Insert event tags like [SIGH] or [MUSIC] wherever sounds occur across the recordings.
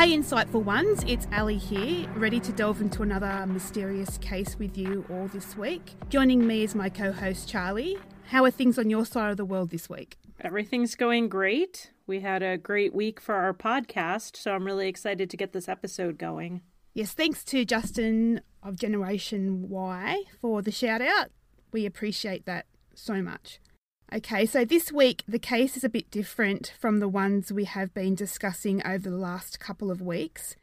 Hey, insightful ones, it's Ali here, ready to delve into another mysterious case with you all this week. Joining me is my co host Charlie. How are things on your side of the world this week? Everything's going great. We had a great week for our podcast, so I'm really excited to get this episode going. Yes, thanks to Justin of Generation Why for the shout out. We appreciate that so much. Okay, so this week the case is a bit different from the ones we have been discussing over the last couple of weeks.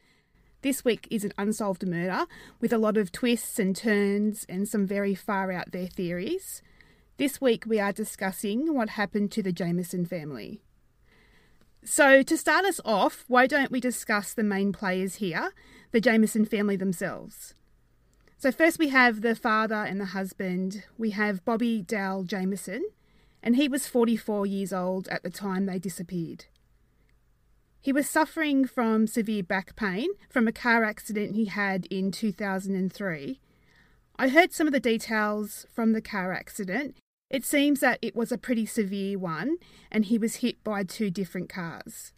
This week is an unsolved murder with a lot of twists and turns and some very far out there theories. This week we are discussing what happened to the Jamison family. So, to start us off, why don't we discuss the main players here, the Jamison family themselves? So, first we have the father and the husband. We have Bobby Dale Jamison, and he was 44 years old at the time they disappeared. He was suffering from severe back pain from a car accident he had in 2003. I heard some of the details from the car accident. It seems that it was a pretty severe one and he was hit by two different cars.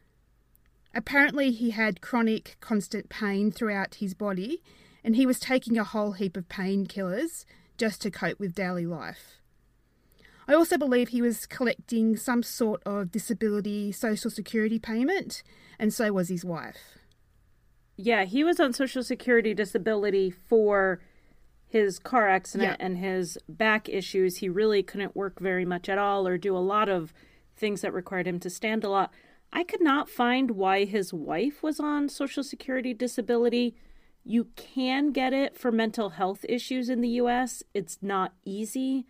Apparently, he had chronic, constant pain throughout his body and he was taking a whole heap of painkillers just to cope with daily life. I also believe he was collecting some sort of disability social security payment, and so was his wife. Yeah, he was on social security disability for his car accident Yeah. and his back issues. He really couldn't work very much at all or do a lot of things that required him to stand a lot. I could not find why his wife was on social security disability. You can get it for mental health issues in the US. It's not easy.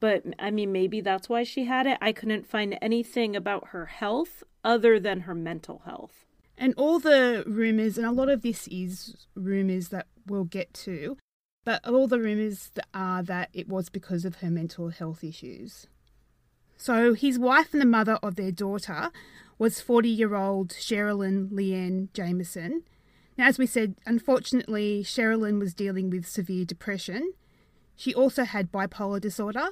But I mean, maybe that's why she had it. I couldn't find anything about her health other than her mental health. And all the rumours, and a lot of this is rumours that we'll get to, but all the rumours are that it was because of her mental health issues. So his wife and the mother of their daughter was 40 year old Sherilyn Leanne Jamison. Now, as we said, unfortunately, Sherilyn was dealing with severe depression. She also had bipolar disorder,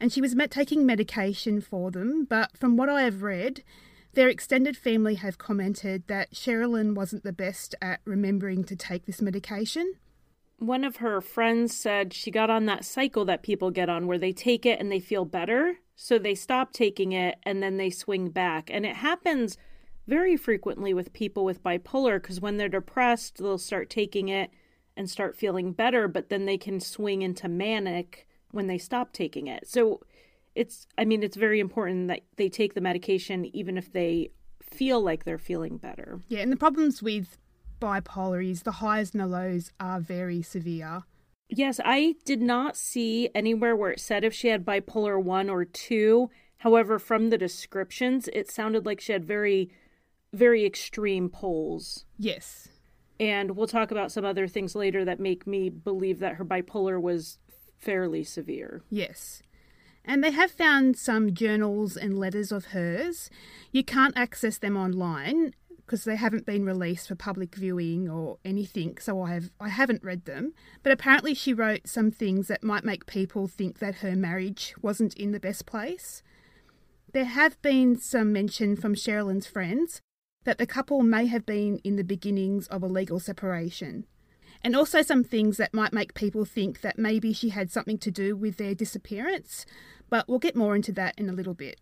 and she was met taking medication for them. But from what I have read, their extended family have commented that Sherilyn wasn't the best at remembering to take this medication. One of her friends said she got on that cycle that people get on where they take it and they feel better. So they stop taking it and then they swing back. And it happens very frequently with people with bipolar because when they're depressed, they'll start taking it and start feeling better, but then they can swing into manic when they stop taking it. So it's, I mean, it's very important that they take the medication even if they feel like they're feeling better. Yeah, and the problems with bipolar is the highs and the lows are very severe. Yes, I did not see anywhere where it said if she had bipolar 1 or 2. However, from the descriptions, it sounded like she had very, very extreme poles. Yes. And we'll talk about some other things later that make me believe that her bipolar was fairly severe. Yes. And they have found some journals and letters of hers. You can't access them online because they haven't been released for public viewing or anything, so I have I haven't read them. But apparently she wrote some things that might make people think that her marriage wasn't in the best place. There have been some mention from Sherilyn's friends that the couple may have been in the beginnings of a legal separation and also some things that might make people think that maybe she had something to do with their disappearance, but we'll get more into that in a little bit.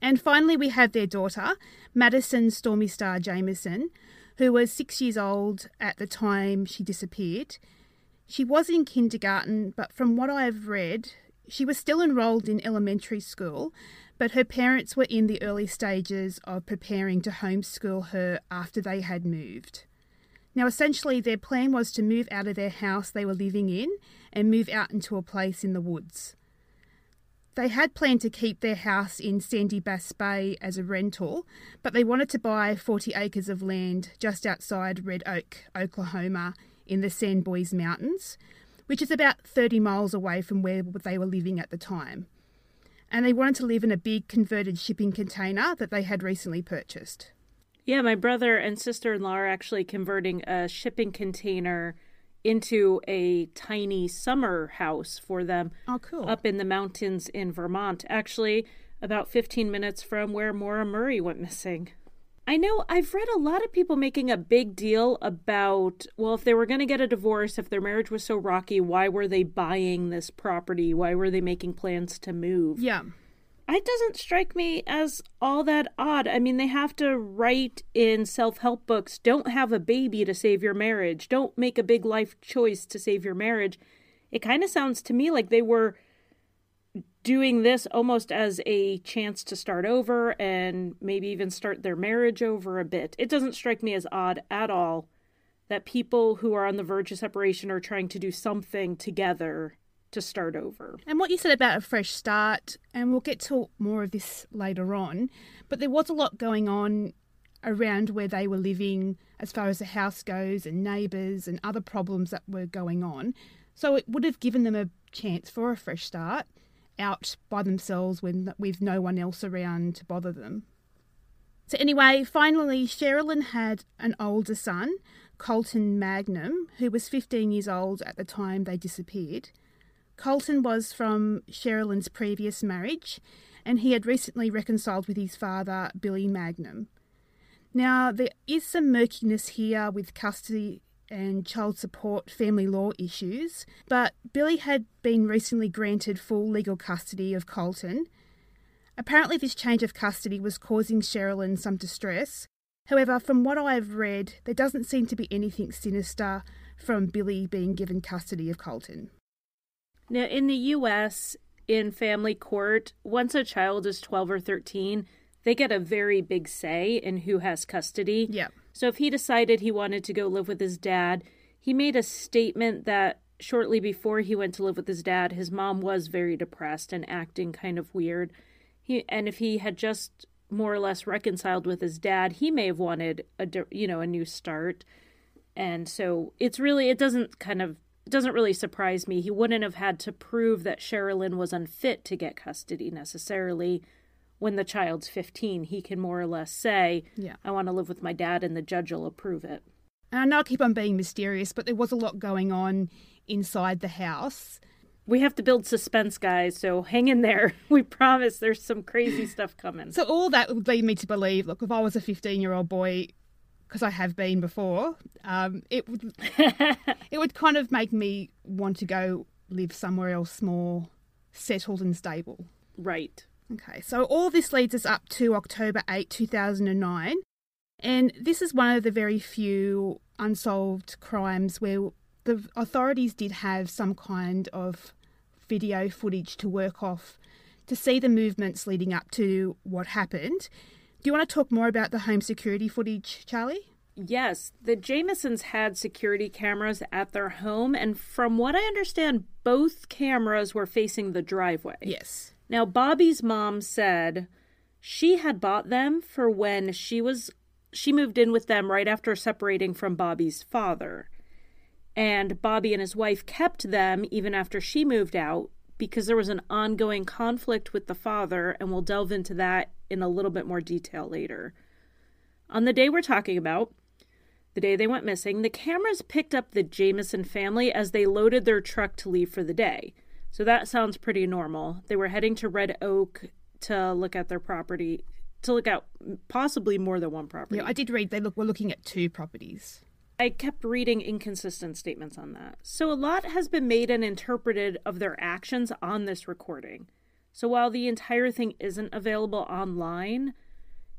And finally, we have their daughter, Madison Stormy Star Jamison, who was six years old at the time she disappeared. She was in kindergarten, but from what I have read, she was still enrolled in elementary school, but her parents were in the early stages of preparing to homeschool her after they had moved. Now, essentially, their plan was to move out of their house they were living in and move out into a place in the woods. They had planned to keep their house in Sandy Bass Bay as a rental, but they wanted to buy 40 acres of land just outside Red Oak, Oklahoma, in the Sans Bois Mountains, which is about 30 miles away from where they were living at the time. And they wanted to live in a big converted shipping container that they had recently purchased. Yeah, my brother and sister in law are actually converting a shipping container into a tiny summer house for them Oh, cool. up in the mountains in Vermont. Actually, about 15 minutes from where Maura Murray went missing. I know I've read a lot of people making a big deal about, well, if they were going to get a divorce, if their marriage was so rocky, why were they buying this property? Why were they making plans to move? Yeah. It doesn't strike me as all that odd. I mean, they have to write in self help books don't have a baby to save your marriage, don't make a big life choice to save your marriage. It kind of sounds to me like they were doing this almost as a chance to start over and maybe even start their marriage over a bit. It doesn't strike me as odd at all that people who are on the verge of separation are trying to do something together to start over. And what you said about a fresh start, and we'll get to more of this later on, but there was a lot going on around where they were living as far as the house goes and neighbours and other problems that were going on. So it would have given them a chance for a fresh start out by themselves when, with no one else around to bother them. So, anyway, finally, Sherilyn had an older son, Colton Magnum, who was 15 years old at the time they disappeared. Colton was from Sherilyn's previous marriage, and he had recently reconciled with his father, Billy Magnum. Now, there is some murkiness here with custody and child support family law issues, but Billy had been recently granted full legal custody of Colton. Apparently, this change of custody was causing Sherilyn some distress. However, from what I've read, there doesn't seem to be anything sinister from Billy being given custody of Colton. Now, in the US, in family court, once a child is 12 or 13, they get a very big say in who has custody. Yeah. So if he decided he wanted to go live with his dad, he made a statement that shortly before he went to live with his dad, his mom was very depressed and acting kind of weird. He and if he had just more or less reconciled with his dad, he may have wanted a you know a new start. And so it's really it doesn't kind of it doesn't really surprise me. He wouldn't have had to prove that Sherilyn was unfit to get custody necessarily when the child's 15, he can more or less say, yeah. I want to live with my dad, and the judge will approve it. And I know I keep on being mysterious, but there was a lot going on inside the house. We have to build suspense, guys, so hang in there. [LAUGHS] We promise there's some crazy stuff coming. So, all that would lead me to believe look, if I was a 15 year old boy, because I have been before, um, it would [LAUGHS] it would kind of make me want to go live somewhere else more settled and stable. Right. Okay, so all this leads us up to October 8, 2009. And this is one of the very few unsolved crimes where the authorities did have some kind of video footage to work off to see the movements leading up to what happened. Do you want to talk more about the home security footage, Charlie? Yes, the Jamisons had security cameras at their home, and from what I understand, both cameras were facing the driveway. Yes. Now, Bobby's mom said she had bought them for when she was she moved in with them right after separating from Bobby's father. And Bobby and his wife kept them even after she moved out because there was an ongoing conflict with the father, and we'll delve into that in a little bit more detail later. On the day we're talking about, the day they went missing, the cameras picked up the Jamison family as they loaded their truck to leave for the day. So that sounds pretty normal. They were heading to Red Oak to look at their property, to look at possibly more than one property. Yeah, I did read they look were looking at two properties. I kept reading inconsistent statements on that. So a lot has been made and interpreted of their actions on this recording. So while the entire thing isn't available online,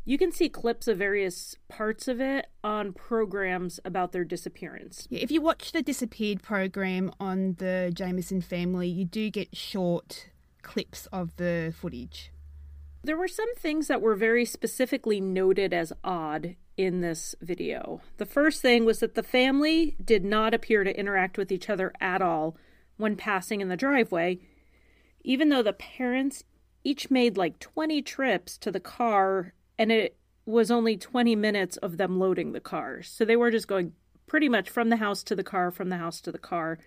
you can see clips of various parts of it on programs about their disappearance. Yeah, if you watch the Disappeared program on the Jamison family, you do get short clips of the footage. There were some things that were very specifically noted as odd in this video. The first thing was that the family did not appear to interact with each other at all when passing in the driveway, even though the parents each made like 20 trips to the car and it was only 20 minutes of them loading the car. So they were just going pretty much from the house to the car, from the house to the car,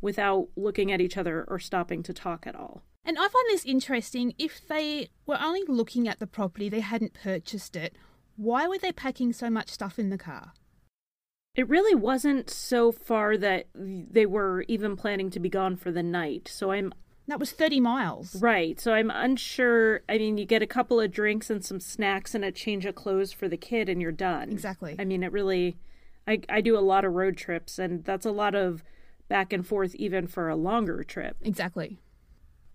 without looking at each other or stopping to talk at all. And I find this interesting. If they were only looking at the property, they hadn't purchased it, why were they packing so much stuff in the car? It really wasn't so far that they were even planning to be gone for the night. So I'm That was 30 miles. Right. So I'm unsure. I mean, you get a couple of drinks and some snacks and a change of clothes for the kid, and you're done. Exactly. I mean, it really. I, I do a lot of road trips, and that's a lot of back and forth, even for a longer trip. Exactly.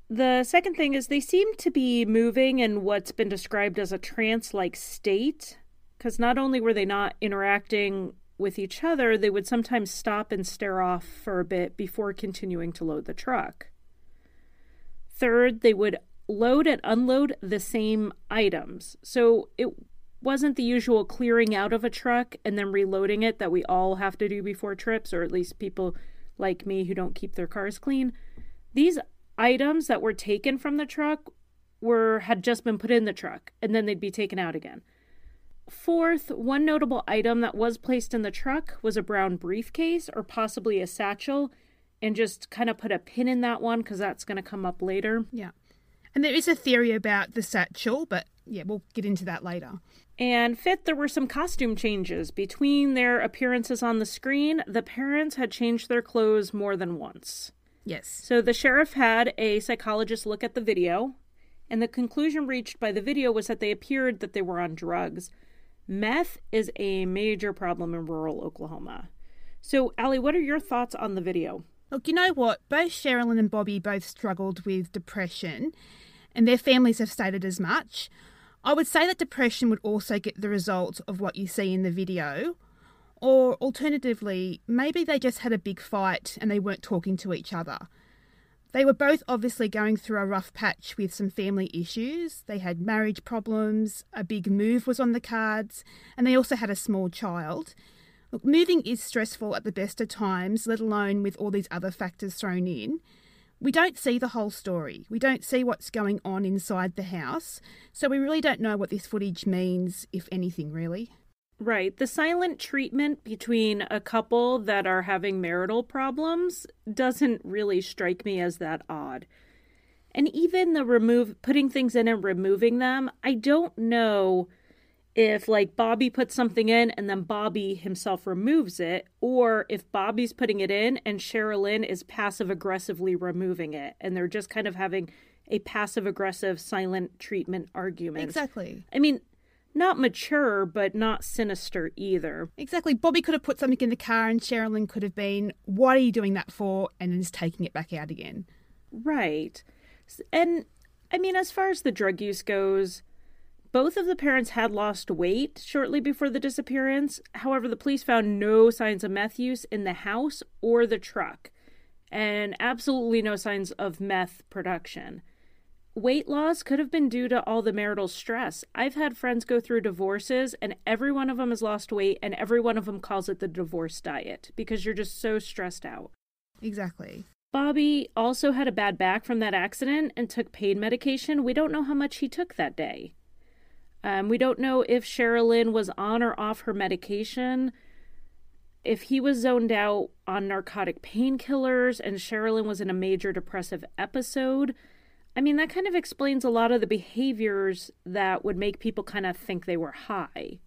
The second thing is they seem to be moving in what's been described as a trance like state, because not only were they not interacting with each other, they would sometimes stop and stare off for a bit before continuing to load the truck. Third, they would load and unload the same items. So it wasn't the usual clearing out of a truck and then reloading it that we all have to do before trips, or at least people like me who don't keep their cars clean. These items that were taken from the truck were had just been put in the truck and then they'd be taken out again. Fourth, one notable item that was placed in the truck was a brown briefcase or possibly a satchel and just kind of put a pin in that one because that's going to come up later. Yeah. And there is a theory about the satchel, but yeah, we'll get into that later. And fifth, there were some costume changes. Between their appearances on the screen, the parents had changed their clothes more than once. Yes. So the sheriff had a psychologist look at the video, and the conclusion reached by the video was that they appeared that they were on drugs. Meth is a major problem in rural Oklahoma. So, Allie, what are your thoughts on the video? Look, you know what? Both Sherilyn and Bobby both struggled with depression, and their families have stated as much. I would say that depression would also get the result of what you see in the video. Or alternatively, maybe they just had a big fight and they weren't talking to each other. They were both obviously going through a rough patch with some family issues. They had marriage problems, a big move was on the cards, and they also had a small child. Look, moving is stressful at the best of times, let alone with all these other factors thrown in. We don't see the whole story. We don't see what's going on inside the house, so we really don't know what this footage means, if anything, really. Right. The silent treatment between a couple that are having marital problems doesn't really strike me as that odd. And even the remove putting things in and removing them, I don't know if like Bobby puts something in and then Bobby himself removes it, or if Bobby's putting it in and Sherilyn is passive aggressively removing it, and they're just kind of having a passive aggressive silent treatment argument. Exactly. I mean, not mature, but not sinister either. Exactly. Bobby could have put something in the car, and Sherilyn could have been, What are you doing that for? and then just taking it back out again. Right. And I mean, as far as the drug use goes, both of the parents had lost weight shortly before the disappearance. However, the police found no signs of meth use in the house or the truck, and absolutely no signs of meth production. Weight loss could have been due to all the marital stress. I've had friends go through divorces, and every one of them has lost weight, and every one of them calls it the divorce diet because you're just so stressed out. Exactly. Bobby also had a bad back from that accident and took pain medication. We don't know how much he took that day. Um, we don't know if Sherilyn was on or off her medication, if he was zoned out on narcotic painkillers, and Sherilyn was in a major depressive episode. I mean, that kind of explains a lot of the behaviors that would make people kind of think they were high.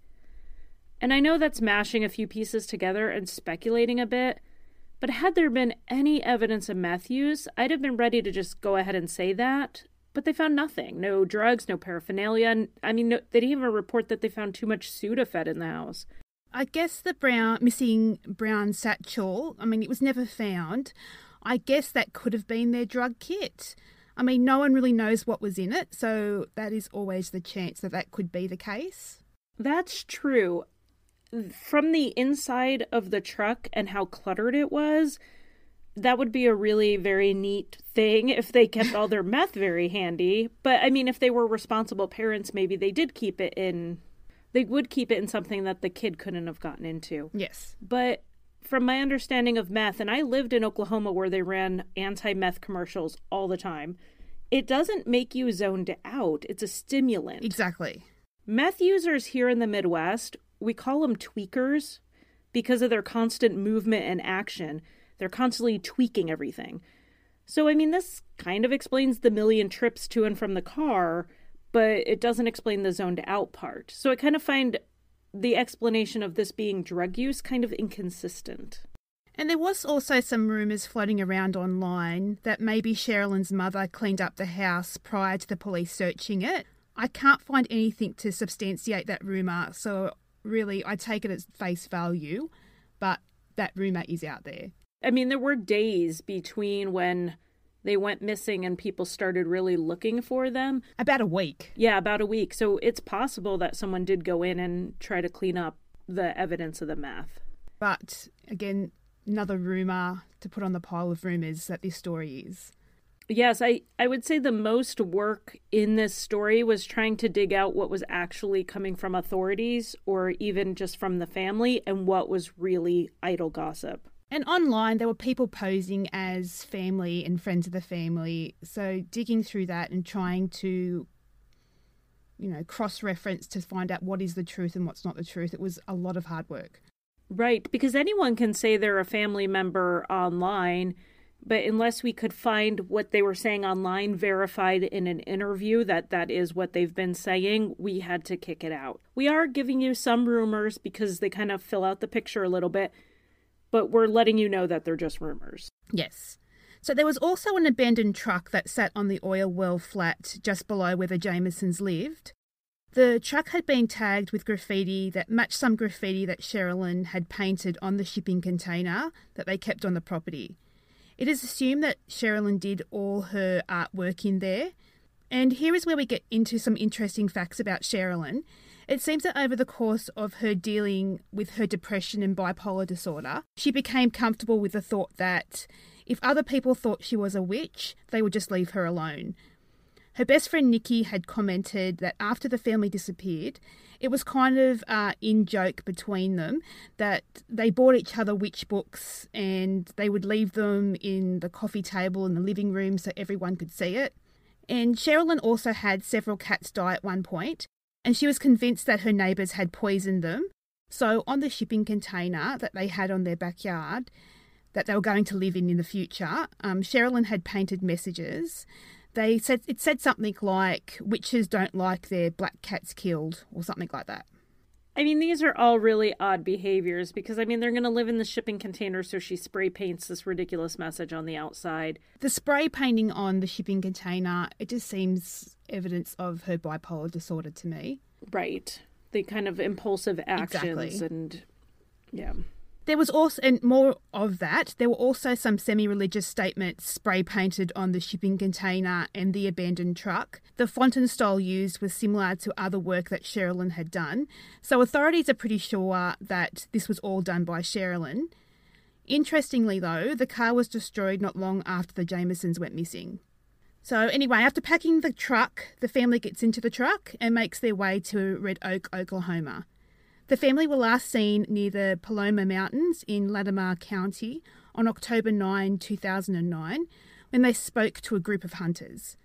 And I know that's mashing a few pieces together and speculating a bit, but had there been any evidence of meth use, I'd have been ready to just go ahead and say that but they found nothing. No drugs, no paraphernalia. I mean, no, they didn't even report that they found too much Sudafed in the house. I guess the brown missing brown satchel. I mean, it was never found. I guess that could have been their drug kit. I mean, no one really knows what was in it, so that is always the chance that that could be the case. That's true. From the inside of the truck and how cluttered it was, that would be a really very neat thing if they kept all their meth very handy. But I mean, if they were responsible parents, maybe they did keep it in. They would keep it in something that the kid couldn't have gotten into. Yes. But from my understanding of meth, and I lived in Oklahoma where they ran anti meth commercials all the time, it doesn't make you zoned out. It's a stimulant. Exactly. Meth users here in the Midwest, we call them tweakers because of their constant movement and action. They're constantly tweaking everything. So, I mean, this kind of explains the million trips to and from the car, but it doesn't explain the zoned out part. So, I kind of find the explanation of this being drug use kind of inconsistent. And there was also some rumours floating around online that maybe Sherilyn's mother cleaned up the house prior to the police searching it. I can't find anything to substantiate that rumour, so really I take it at face value, but that rumour is out there. I mean, there were days between when they went missing and people started really looking for them. About a week. Yeah, about a week. So it's possible that someone did go in and try to clean up the evidence of the meth. But again, another rumour to put on the pile of rumours that this story is. Yes, I, I would say the most work in this story was trying to dig out what was actually coming from authorities or even just from the family and what was really idle gossip. And online, there were people posing as family and friends of the family. So digging through that and trying to, you know, cross reference to find out what is the truth and what's not the truth, it was a lot of hard work. Right, because anyone can say they're a family member online, but unless we could find what they were saying online verified in an interview that that is what they've been saying, we had to kick it out. We are giving you some rumors because they kind of fill out the picture a little bit, but we're letting you know that they're just rumors. Yes. So there was also an abandoned truck that sat on the oil well flat just below where the Jamisons lived. The truck had been tagged with graffiti that matched some graffiti that Sherilyn had painted on the shipping container that they kept on the property. It is assumed that Sherilyn did all her artwork in there. And here is where we get into some interesting facts about Sherilyn. It seems that over the course of her dealing with her depression and bipolar disorder, she became comfortable with the thought that if other people thought she was a witch, they would just leave her alone. Her best friend Nikki had commented that after the family disappeared, it was kind of uh, in joke between them that they bought each other witch books and they would leave them in the coffee table in the living room so everyone could see it. And Sherilyn also had several cats die at one point, and she was convinced that her neighbours had poisoned them. So, on the shipping container that they had on their backyard, that they were going to live in in the future, um, Sherilyn had painted messages they said it said something like witches don't like their black cats killed or something like that. I mean, these are all really odd behaviors because, I mean, they're going to live in the shipping container, so she spray paints this ridiculous message on the outside. The spray painting on the shipping container, it just seems evidence of her bipolar disorder to me. Right. The kind of impulsive actions Exactly. and, yeah. There was also, and more of that, there were also some semi religious statements spray painted on the shipping container and the abandoned truck. The font and style used was similar to other work that Sherilyn had done, so authorities are pretty sure that this was all done by Sherilyn. Interestingly, though, the car was destroyed not long after the Jamisons went missing. So, anyway, after packing the truck, the family gets into the truck and makes their way to Red Oak, Oklahoma. The family were last seen near the Paloma Mountains in Latimer County on October 9, 2009, when they spoke to a group of hunters.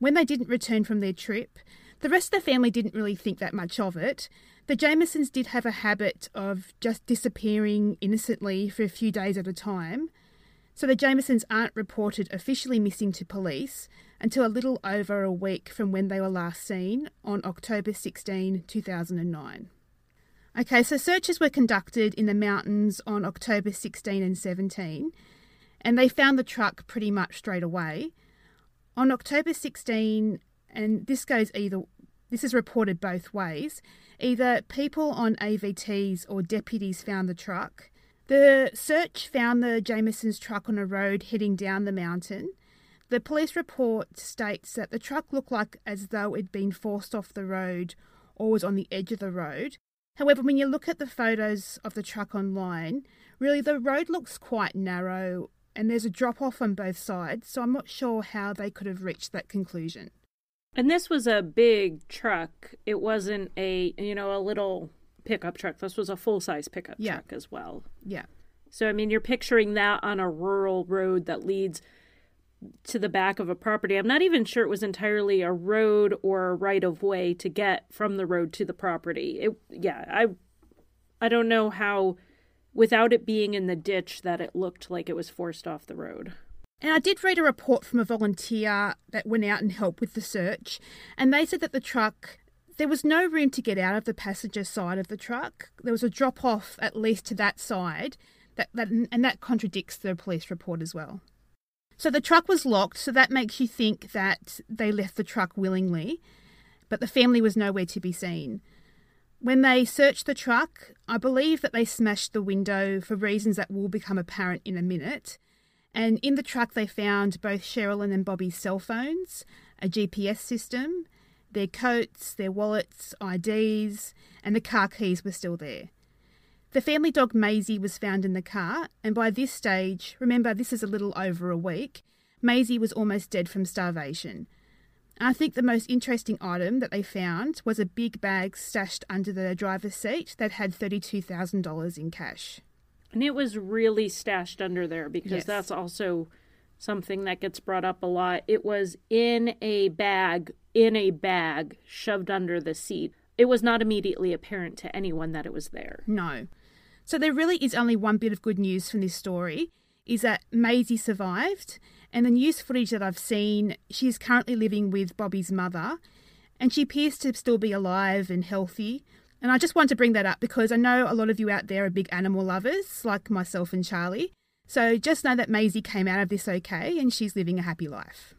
When they didn't return from their trip, the rest of the family didn't really think that much of it. The Jamisons did have a habit of just disappearing innocently for a few days at a time, so the Jamisons aren't reported officially missing to police until a little over a week from when they were last seen on October 16, 2009. Okay, so searches were conducted in the mountains on October 16 and 17, and they found the truck pretty much straight away. On October 16, and this goes either, this is reported both ways, either people on AVTs or deputies found the truck. The search found the Jamisons' truck on a road heading down the mountain. The police report states that the truck looked like as though it'd been forced off the road or was on the edge of the road. However, when you look at the photos of the truck online, really the road looks quite narrow and there's a drop off on both sides, so I'm not sure how they could have reached that conclusion. And this was a big truck. It wasn't a, you know, a little pickup truck. This was a full size pickup Yeah. truck as well. Yeah. So, I mean, you're picturing that on a rural road that leads to the back of a property. I'm not even sure it was entirely a road or a right of way to get from the road to the property. It, yeah, I, I don't know how, without it being in the ditch, that it looked like it was forced off the road. And I did read a report from a volunteer that went out and helped with the search, and they said that the truck, there was no room to get out of the passenger side of the truck. There was a drop off at least to that side. That, that, and that contradicts the police report as well. So the truck was locked, so that makes you think that they left the truck willingly, but the family was nowhere to be seen. When they searched the truck, I believe that they smashed the window for reasons that will become apparent in a minute. And in the truck, they found both Sherilyn and Bobby's cell phones, a GPS system, their coats, their wallets, IDs, and the car keys were still there. The family dog Maisie was found in the car, and by this stage, remember this is a little over a week, Maisie was almost dead from starvation. I think the most interesting item that they found was a big bag stashed under the driver's seat that had $32,000 in cash. And it was really stashed under there because yes. that's also something that gets brought up a lot. It was in a bag, in a bag, shoved under the seat. It was not immediately apparent to anyone that it was there. No. So there really is only one bit of good news from this story is that Maisie survived and the news footage that I've seen, she is currently living with Bobby's mother and she appears to still be alive and healthy. And I just want to bring that up because I know a lot of you out there are big animal lovers, like myself and Charlie. So just know that Maisie came out of this okay and she's living a happy life.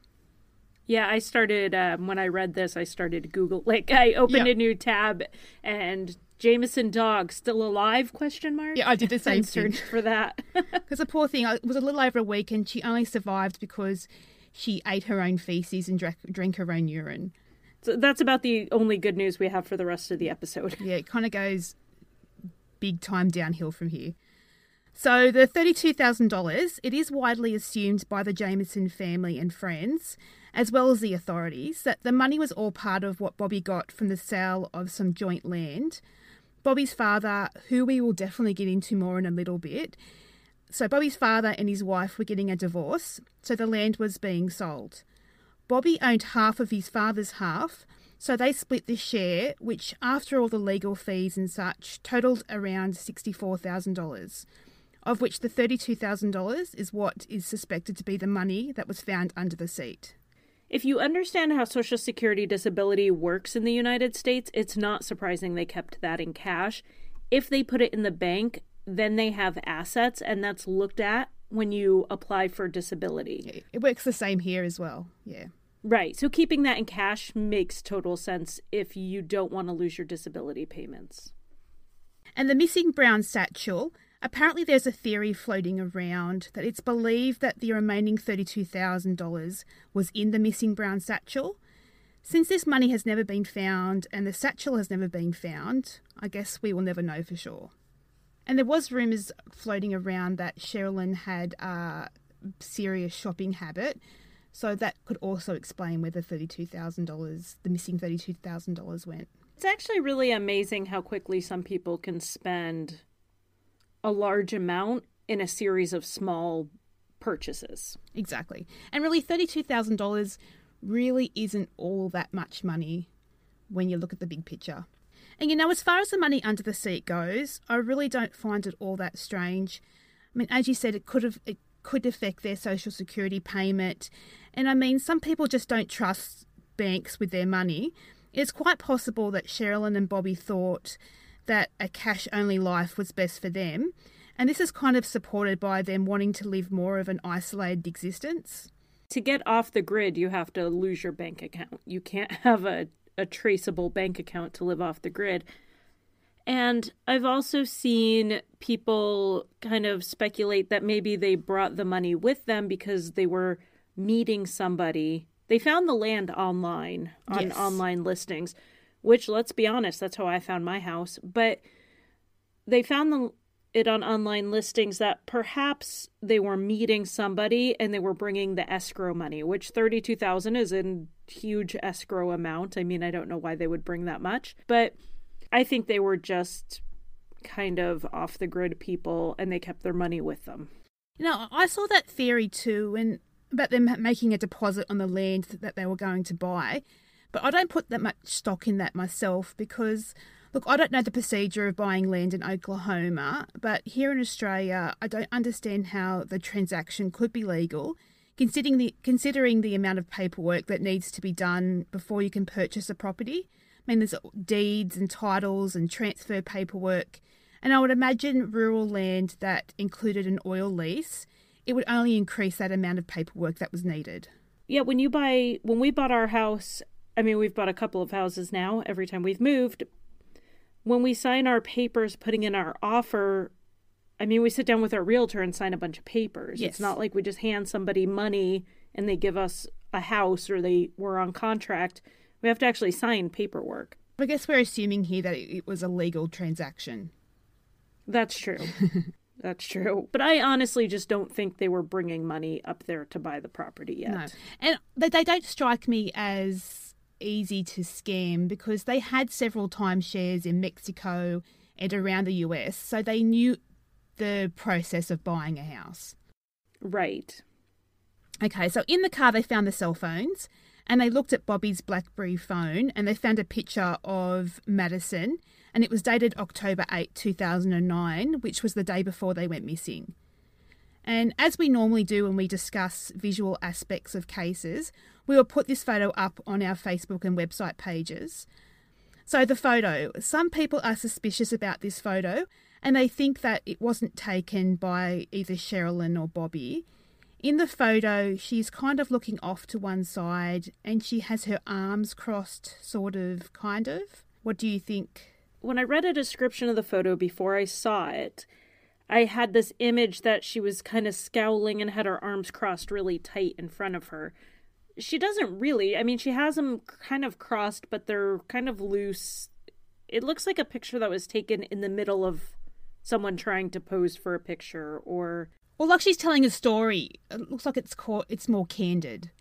Yeah, I started um, when I read this. I started Google, like I opened yep. a new tab and Jamison dog still alive? Question mark. Yeah, I did the same search for that. [LAUGHS] Because the poor thing, it was a little over a week, and she only survived because she ate her own feces and drank, drank her own urine. So that's about the only good news we have for the rest of the episode. Yeah, it kind of goes big time downhill from here. So the $32,000, it is widely assumed by the Jamison family and friends, as well as the authorities, that the money was all part of what Bobby got from the sale of some joint land Bobby's father, who we will definitely get into more in a little bit. So, Bobby's father and his wife were getting a divorce, so the land was being sold. Bobby owned half of his father's half, so they split the share, which, after all the legal fees and such, totaled around $64,000, of which the $32,000 is what is suspected to be the money that was found under the seat. If you understand how Social Security disability works in the United States, it's not surprising they kept that in cash. If they put it in the bank, then they have assets, and that's looked at when you apply for disability. It works the same here as well. Yeah. Right. So keeping that in cash makes total sense if you don't want to lose your disability payments. And the missing brown satchel Apparently, there's a theory floating around that it's believed that the remaining $32,000 was in the missing brown satchel. Since this money has never been found and the satchel has never been found, I guess we will never know for sure. And there was rumours floating around that Sherilyn had a serious shopping habit, so that could also explain where the $32,000, the missing $32,000 went. It's actually really amazing how quickly some people can spend a large amount in a series of small purchases. Exactly. And really, $32,000 really isn't all that much money when you look at the big picture. And you know, as far as the money under the seat goes, I really don't find it all that strange. I mean, as you said, it could have it could affect their social security payment. And I mean, some people just don't trust banks with their money. It's quite possible that Sherilyn and Bobby thought that a cash only life was best for them. And this is kind of supported by them wanting to live more of an isolated existence. To get off the grid, you have to lose your bank account. You can't [LAUGHS] have a, a traceable bank account to live off the grid. And I've also seen people kind of speculate that maybe they brought the money with them because they were meeting somebody. They found the land online on yes. online listings which let's be honest, that's how I found my house. But they found the, it on online listings that perhaps they were meeting somebody and they were bringing the escrow money, which 32,000 is a huge escrow amount. I mean, I don't know why they would bring that much, but I think they were just kind of off the grid people and they kept their money with them. You know, I saw that theory too and about them making a deposit on the land that they were going to buy. But I don't put that much stock in that myself because, look, I don't know the procedure of buying land in Oklahoma, but here in Australia, I don't understand how the transaction could be legal. Considering the considering the amount of paperwork that needs to be done before you can purchase a property, I mean, there's deeds and titles and transfer paperwork, And I would imagine rural land that included an oil lease, it would only increase that amount of paperwork that was needed. Yeah, when you buy, when we bought our house, I mean, we've bought a couple of houses now every time we've moved. When we sign our papers, putting in our offer, I mean, we sit down with our realtor and sign a bunch of papers. Yes. It's not like we just hand somebody money and they give us a house or they were on contract. We have to actually sign paperwork. I guess we're assuming here that it was a legal transaction. That's true. [LAUGHS] That's true. But I honestly just don't think they were bringing money up there to buy the property yet. No. And they, they don't strike me as easy to scam because they had several timeshares in Mexico and around the US, so they knew the process of buying a house. Right. Okay, so in the car they found the cell phones and they looked at Bobby's Blackberry phone and they found a picture of Madison and it was dated October 8, 2009, which was the day before they went missing. And as we normally do when we discuss visual aspects of cases, we will put this photo up on our Facebook and website pages. So, the photo some people are suspicious about this photo and they think that it wasn't taken by either Sherilyn or Bobby. In the photo, she's kind of looking off to one side and she has her arms crossed, sort of, kind of. What do you think? When I read a description of the photo before I saw it, I had this image that she was kind of scowling and had her arms crossed really tight in front of her. She doesn't really. I mean, she has them kind of crossed, but they're kind of loose. It looks like a picture that was taken in the middle of someone trying to pose for a picture or Or like she's telling a story. It looks like it's caught, it's more candid,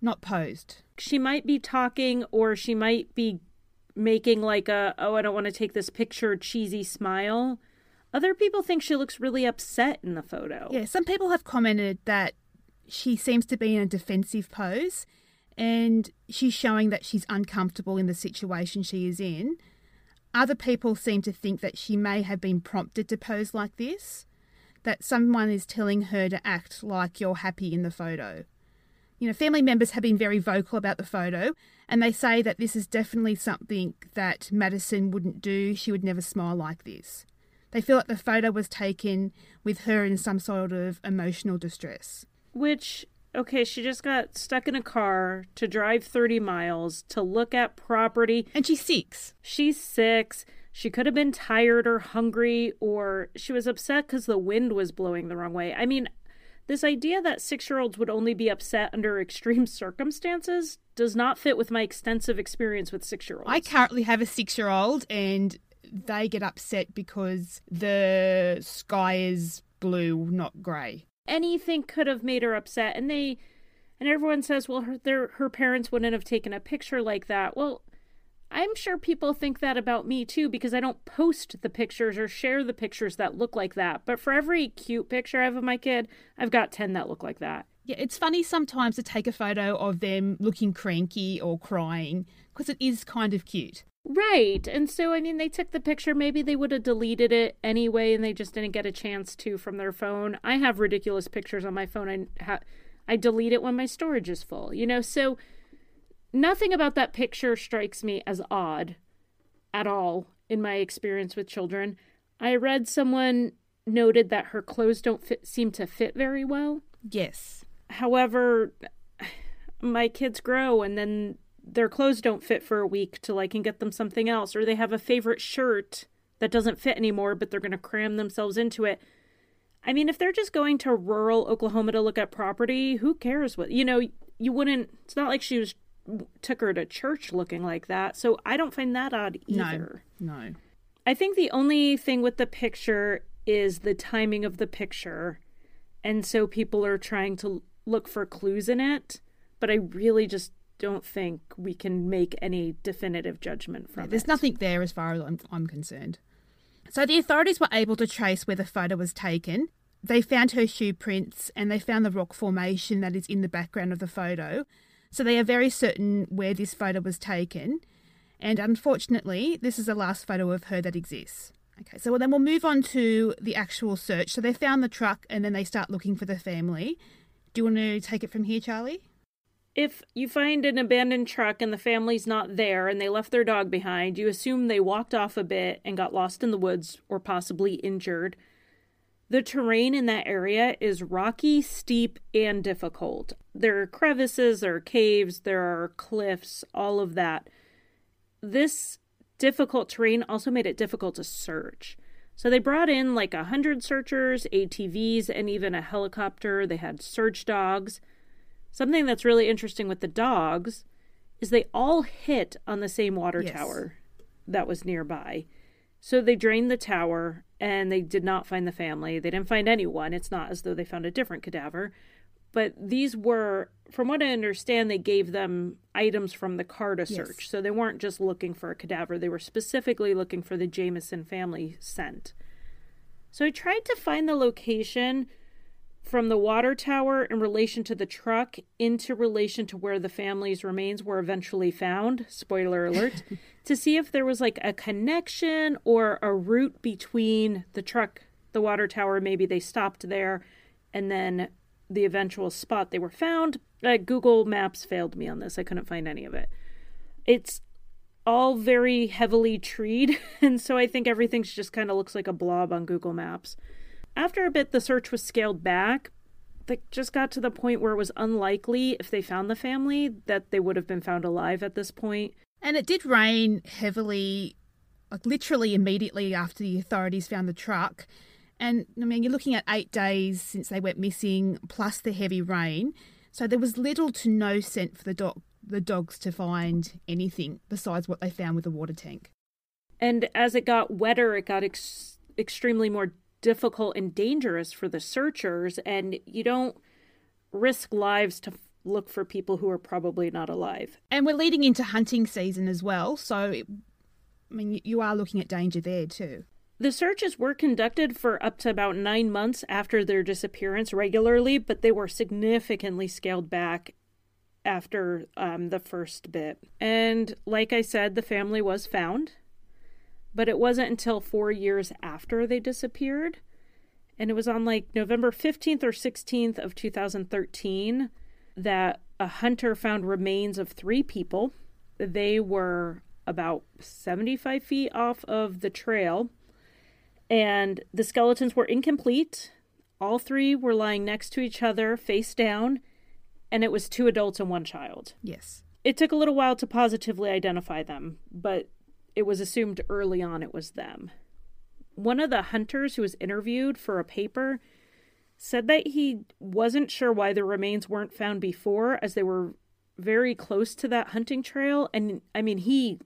not posed. she might be talking or she might be making like a oh I don't want to take this picture cheesy smile. Other people think she looks really upset in the photo. Yeah, some people have commented that she seems to be in a defensive pose and she's showing that she's uncomfortable in the situation she is in. Other people seem to think that she may have been prompted to pose like this, that someone is telling her to act like you're happy in the photo. You know, family members have been very vocal about the photo and they say that this is definitely something that Madison wouldn't do. She would never smile like this. They feel that the photo was taken with her in some sort of emotional distress. Which okay, she just got stuck in a car to drive 30 miles to look at property. And she's six. She's 6. She could have been tired or hungry or she was upset cuz the wind was blowing the wrong way. I mean, this idea that 6-year-olds would only be upset under [LAUGHS] extreme circumstances does not fit with my extensive experience with 6-year-olds. I currently have a six year old and they get upset because the sky is blue, not grey. anything could have made her upset and they and everyone says well her their, her parents wouldn't have taken a picture like that well i'm sure people think that about me too because i don't post the pictures or share the pictures that look like that but for every cute picture i have of my kid i've got 10 that look like that Yeah, it's funny sometimes to take a photo of them looking cranky or crying because it is kind of cute. Right and so i mean they took the picture. Maybe they would have deleted it anyway and they just didn't get a chance to from their phone. I have ridiculous pictures on my phone. I ha- i delete it when my storage is full you know? So nothing about that picture strikes me as odd at all in my experience with children. I read someone noted that her clothes don't fit, seem to fit very well. Yes. however my kids grow and then their clothes don't fit for a week till I can get them something else or they have a favorite shirt that doesn't fit anymore but they're going to cram themselves into it. I mean if they're just going to rural Oklahoma to look at property, who cares what you know, you wouldn't it's not like she was took her to church looking like that. So I don't find that odd either. No. No. I think the only thing with the picture is the timing of the picture. And so people are trying to look for clues in it. But I really just don't think we can make any definitive judgment from There's it. nothing there as far as I'm, I'm concerned. So the authorities were able to trace where the photo was taken. They found her shoe prints and they found the rock formation that is in the background of the photo. So they are very certain where this photo was taken. And unfortunately, this is the last photo of her that exists. Okay, so then we'll move on to the actual search. So they found the truck and then they start looking for the family. Do you want to take it from here, Charlie? If you find an abandoned truck and the family's not there and they left their dog behind, you assume they walked off a bit and got lost in the woods or possibly injured. The terrain in that area is rocky, steep, and difficult. There are crevices, there are caves, there are cliffs, all of that. This difficult terrain also made it difficult to search. So they brought in like a hundred searchers, ATVs, and even a helicopter. They had search dogs. Something that's really interesting with the dogs is they all hit on the same water yes. tower that was nearby. So they drained the tower and they did not find the family. They didn't find anyone. It's not as though they found a different cadaver. But these were, from what I understand, they gave them items from the car to search. Yes. So they weren't just looking for a cadaver, they were specifically looking for the Jamison family scent. So I tried to find the location from the water tower in relation to the truck into relation to where the family's remains were eventually found. Spoiler alert. [LAUGHS] to see if there was like a connection or a route between the truck, the water tower, maybe they stopped there, and then the eventual spot they were found. Uh, Google Maps failed me on this. I couldn't find any of it. It's all very heavily treed, [LAUGHS] and so I think everything's just kind of looks like a blob on Google Maps. After a bit, the search was scaled back. They just got to the point where it was unlikely, if they found the family, that they would have been found alive at this point. And it did rain heavily, like literally immediately after the authorities found the truck. And I mean, you're looking at eight days since they went missing, plus the heavy rain. So there was little to no scent for the dog, the dogs to find anything besides what they found with the water tank. And as it got wetter, it got ex- extremely more difficult and dangerous for the searchers, and you don't risk lives to look for people who are probably not alive. And we're leading into hunting season as well, so I mean, you are looking at danger there too. The searches were conducted for up to about nine months after their disappearance regularly, but they were significantly scaled back after um, the first bit. And like I said, the family was found but it wasn't until four years after they disappeared. And it was on like November 15th or 16th of 2013 that a hunter found remains of three people. They were about 75 feet off of the trail, and the skeletons were incomplete. All three were lying next to each other, face down, and it was two adults and one child. Yes. It took a little while to positively identify them, but it was assumed early on it was them. One of the hunters who was interviewed for a paper said that he wasn't sure why the remains weren't found before, as they were very close to that hunting trail. And I mean, he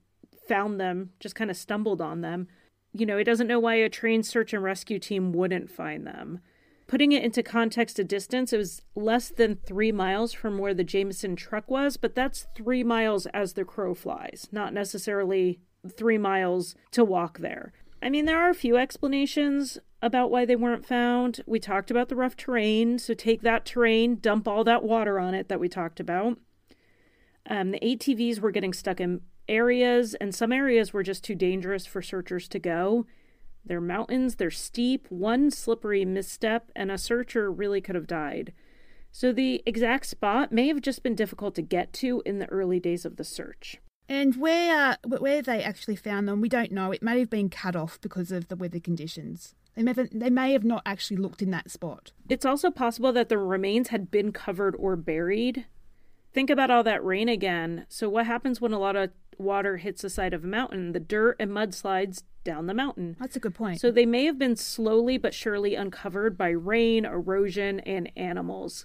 found them, just kind of stumbled on them. You know, he doesn't know why a trained search and rescue team wouldn't find them. Putting it into context of distance, it was less than three miles from where the Jamison truck was, but that's three miles as the crow flies, not necessarily three miles to walk there. I mean, there are a few explanations about why they weren't found. We talked about the rough terrain, so take that terrain, dump all that water on it that we talked about. Um, the ATVs were getting stuck in areas, and some areas were just too dangerous for searchers to go. They're mountains, they're steep, one slippery misstep, and a searcher really could have died. So the exact spot may have just been difficult to get to in the early days of the search. And where where they actually found them, we don't know. It may have been cut off because of the weather conditions. They may, have, they may have not actually looked in that spot. It's also possible that the remains had been covered or buried. Think about all that rain again. So, what happens when a lot of water hits the side of a mountain? The dirt and mud slides down the mountain. That's a good point. So, they may have been slowly but surely uncovered by rain, erosion, and animals.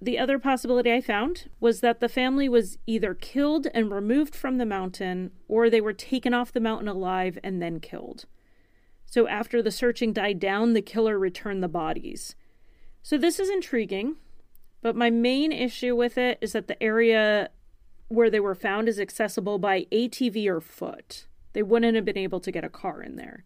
The other possibility I found was that the family was either killed and removed from the mountain, or they were taken off the mountain alive and then killed. So after the searching died down, the killer returned the bodies. So this is intriguing, but my main issue with it is that the area where they were found is accessible by ATV or foot. They wouldn't have been able to get a car in there.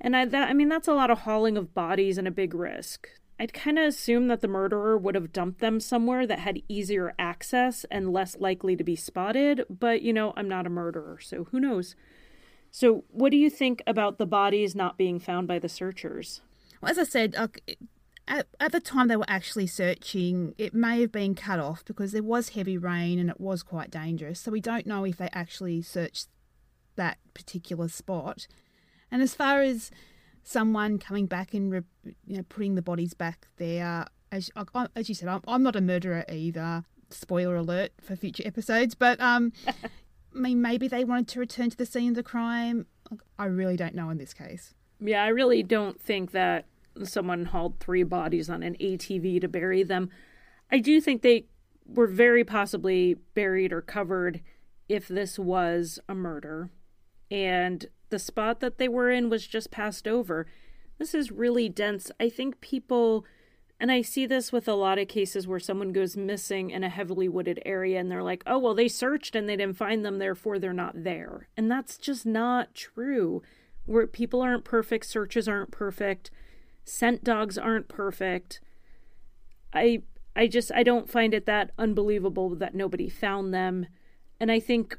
And I, that, I mean, that's a lot of hauling of bodies and a big risk. I'd kind of assume that the murderer would have dumped them somewhere that had easier access and less likely to be spotted, but you know, I'm not a murderer, so who knows? So, what do you think about the bodies not being found by the searchers? Well, as I said, at, at the time they were actually searching, it may have been cut off because there was heavy rain and it was quite dangerous. So we don't know if they actually searched that particular spot. And as far as someone coming back and you know putting the bodies back there, as as you said, I'm, I'm not a murderer either. Spoiler alert for future episodes, but um, [LAUGHS] I mean maybe they wanted to return to the scene of the crime. I really don't know in this case. Yeah, I really don't think that someone hauled three bodies on an ATV to bury them. I do think they were very possibly buried or covered if this was a murder. And the spot that they were in was just passed over. This is really dense. I think people, and I see this with a lot of cases where someone goes missing in a heavily wooded area and they're like, oh, well, they searched and they didn't find them, therefore they're not there. And that's just not true. Where people aren't perfect, searches aren't perfect scent dogs aren't perfect. I I just I don't find it that unbelievable that nobody found them. And I think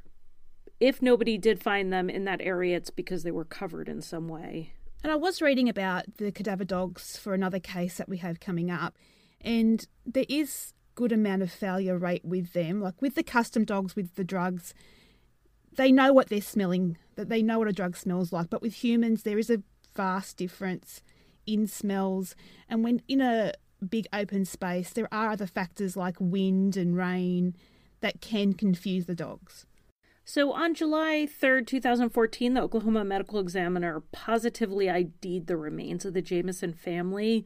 if nobody did find them in that area, it's because they were covered in some way. And I was reading about the cadaver dogs for another case that we have coming up, and there is good amount of failure rate with them. Like with the custom dogs with the drugs, they know what they're smelling, that they know what a drug smells like. But with humans, there is a vast difference in smells. And when in a big open space, there are other factors like wind and rain that can confuse the dogs. So on July 3rd, 2014, the Oklahoma Medical Examiner positively ID'd the remains of the Jamison family.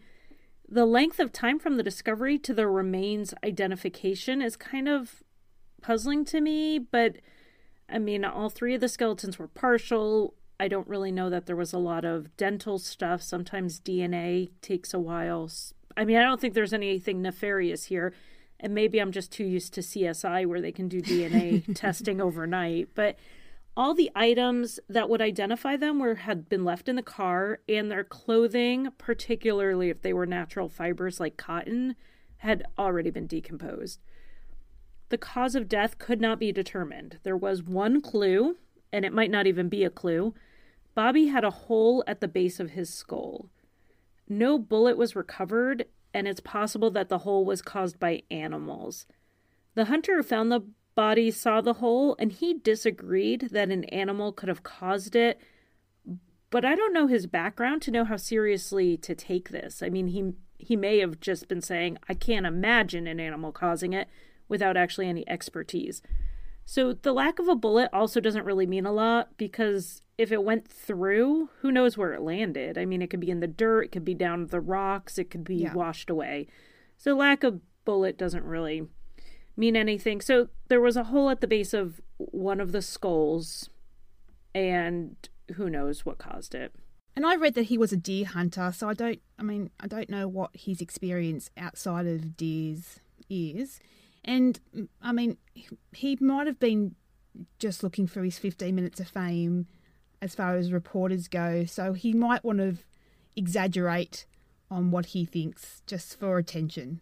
The length of time from the discovery to the remains identification is kind of puzzling to me, but I mean, all three of the skeletons were partial. I don't really know that there was a lot of dental stuff. Sometimes DNA takes a while. I mean, I don't think there's anything nefarious here. And maybe I'm just too used to CSI where they can do DNA [LAUGHS] testing overnight. But all the items that would identify them were had been left in the car and their clothing, particularly if they were natural fibers like cotton, had already been decomposed. The cause of death could not be determined. There was one clue, and it might not even be a clue. Bobby had a hole at the base of his skull. No bullet was recovered, and it's possible that the hole was caused by animals. The hunter who found the body saw the hole, and he disagreed that an animal could have caused it. But I don't know his background to know how seriously to take this. I mean, he he may have just been saying, "I can't imagine an animal causing it," without actually any expertise. So the lack of a bullet also doesn't really mean a lot because if it went through, who knows where it landed? I mean, it could be in the dirt, it could be down the rocks, it could be yeah. washed away. So lack of bullet doesn't really mean anything. So there was a hole at the base of one of the skulls and who knows what caused it. And I read that he was a deer hunter, so I don't I mean, I don't know what his experience outside of deers is. And I mean, he might have been just looking for his 15 minutes of fame as far as reporters go. So he might want to exaggerate on what he thinks just for attention.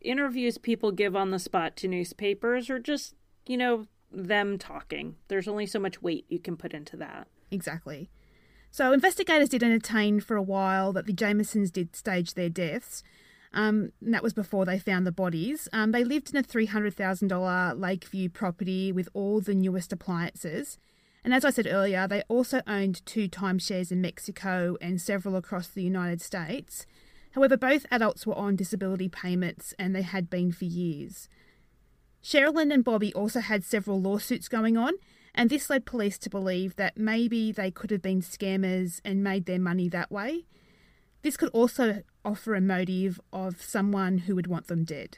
Interviews people give on the spot to newspapers are just, you know, them talking. There's only so much weight you can put into that. Exactly. So investigators did entertain for a while that the Jamisons did stage their deaths, um, that was before they found the bodies. Um, they lived in a $300,000 Lakeview property with all the newest appliances. And as I said earlier, they also owned two timeshares in Mexico and several across the United States. However, both adults were on disability payments and they had been for years. Sherilyn and Bobby also had several lawsuits going on, and this led police to believe that maybe they could have been scammers and made their money that way. This could also offer a motive of someone who would want them dead.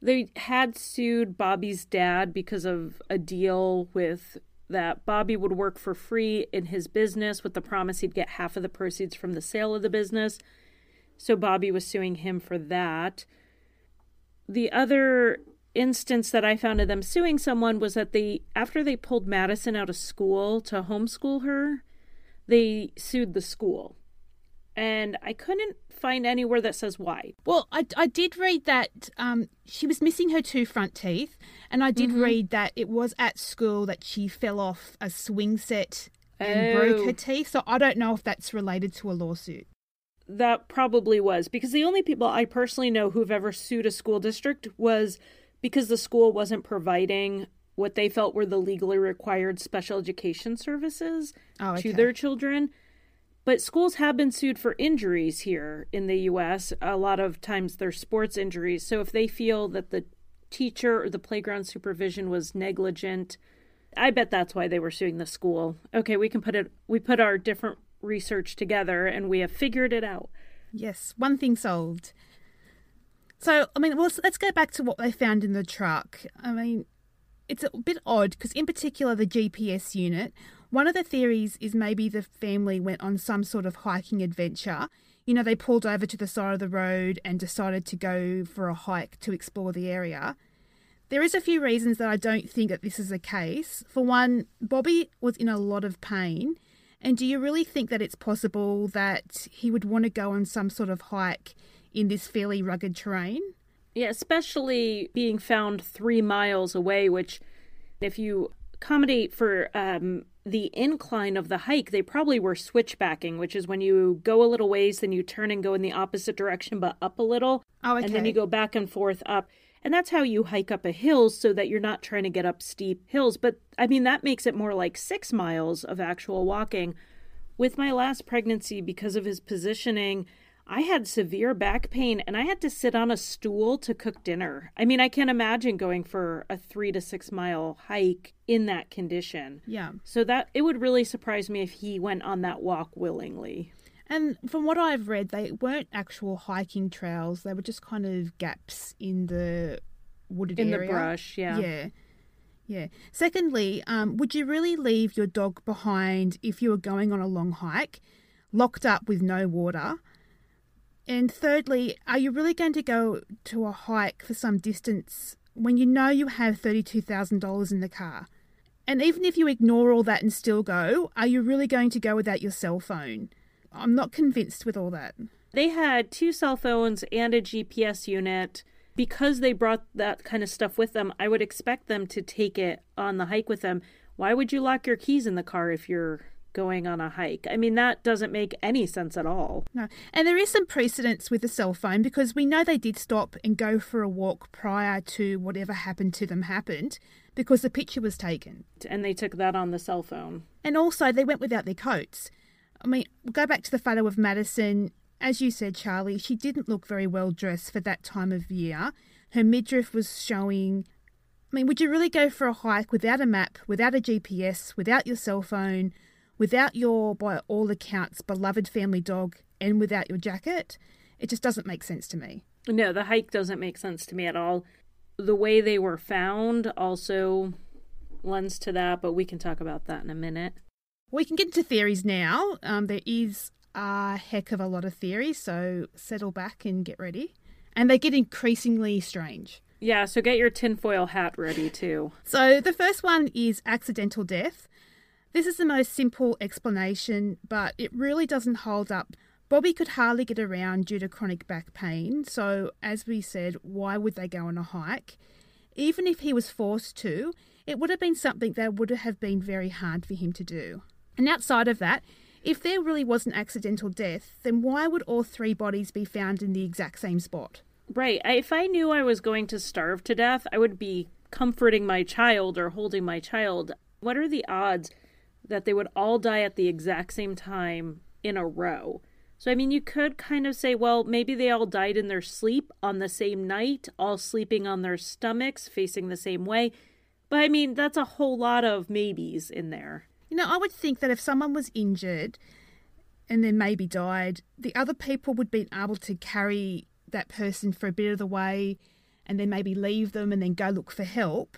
They had sued Bobby's dad because of a deal with that Bobby would work for free in his business with the promise he'd get half of the proceeds from the sale of the business. So Bobby was suing him for that. The other instance that I found of them suing someone was that they after they pulled Madison out of school to homeschool her, they sued the school. And I couldn't find anywhere that says why. Well, I, I did read that um, she was missing her two front teeth, and I did mm-hmm. read that it was at school that she fell off a swing set and oh. broke her teeth. So I don't know if that's related to a lawsuit. that probably was because the only people I personally know who've ever sued a school district was because the school wasn't providing what they felt were the legally required special education services Oh, okay. to their children. But schools have been sued for injuries here in the US. A lot of times they're sports injuries. So if they feel that the teacher or the playground supervision was negligent, I bet that's why they were suing the school. Okay, we can put it we put our different research together and we have figured it out. Yes, one thing solved. So, I mean, well, let's go back to what they found in the truck. I mean, it's a bit odd because, in particular, the GPS unit. One of the theories is maybe the family went on some sort of hiking adventure. You know, they pulled over to the side of the road and decided to go for a hike to explore the area. There is a few reasons that I don't think that this is the case. For one, Bobby was in a lot of pain. And do you really think that it's possible that he would want to go on some sort of hike in this fairly rugged terrain? Yeah, especially being found three miles away, which, if you accommodate for um, the incline of the hike, they probably were switchbacking, which is when you go a little ways, then you turn and go in the opposite direction, but up a little, Oh, okay. and then you go back and forth up. And that's how you hike up a hill so that you're not trying to get up steep hills. But I mean, that makes it more like six miles of actual walking. With my last pregnancy, because of his positioning, I had severe back pain and I had to sit on a stool to cook dinner. I mean, I can't imagine going for a three to six mile hike in that condition. Yeah. So that it would really surprise me if he went on that walk willingly. And from what I've read, they weren't actual hiking trails. They were just kind of gaps in the wooded In area. the brush, yeah. Yeah. Yeah. Secondly, um, would you really leave your dog behind if you were going on a long hike, locked up with no water? And thirdly, are you really going to go to a hike for some distance when you know you have $32,000 in the car? And even if you ignore all that and still go, are you really going to go without your cell phone? I'm not convinced with all that. They had two cell phones and a GPS unit. Because they brought that kind of stuff with them, I would expect them to take it on the hike with them. Why would you lock your keys in the car if you're going on a hike? I mean, that doesn't make any sense at all. No. And there is some precedence with the cell phone because we know they did stop and go for a walk prior to whatever happened to them happened because the picture was taken. And they took that on the cell phone. And also, they went without their coats. I mean, we'll go back to the photo of Madison. As you said, Charlie, she didn't look very well dressed for that time of year. Her midriff was showing. I mean, would you really go for a hike without a map, without a GPS, without your cell phone, without your, by all accounts, beloved family dog, and without your jacket? It just doesn't make sense to me. No, the hike doesn't make sense to me at all. The way they were found also lends to that, but we can talk about that in a minute. We can get into theories now. Um, there is a heck of a lot of theories, so settle back and get ready. And they get increasingly strange. Yeah, so get your tinfoil hat ready too. So the first one is accidental death. This is the most simple explanation, but it really doesn't hold up. Bobby could hardly get around due to chronic back pain, so as we said, why would they go on a hike? Even if he was forced to, it would have been something that would have been very hard for him to do. And outside of that, if there really was an accidental death, then why would all three bodies be found in the exact same spot? Right. If I knew I was going to starve to death, I would be comforting my child or holding my child. What are the odds that they would all die at the exact same time in a row? So, I mean, you could kind of say, well, maybe they all died in their sleep on the same night, all sleeping on their stomachs, facing the same way. But I mean, that's a whole lot of maybes in there. You know, I would think that if someone was injured and then maybe died, the other people would be able to carry that person for a bit of the way and then maybe leave them and then go look for help,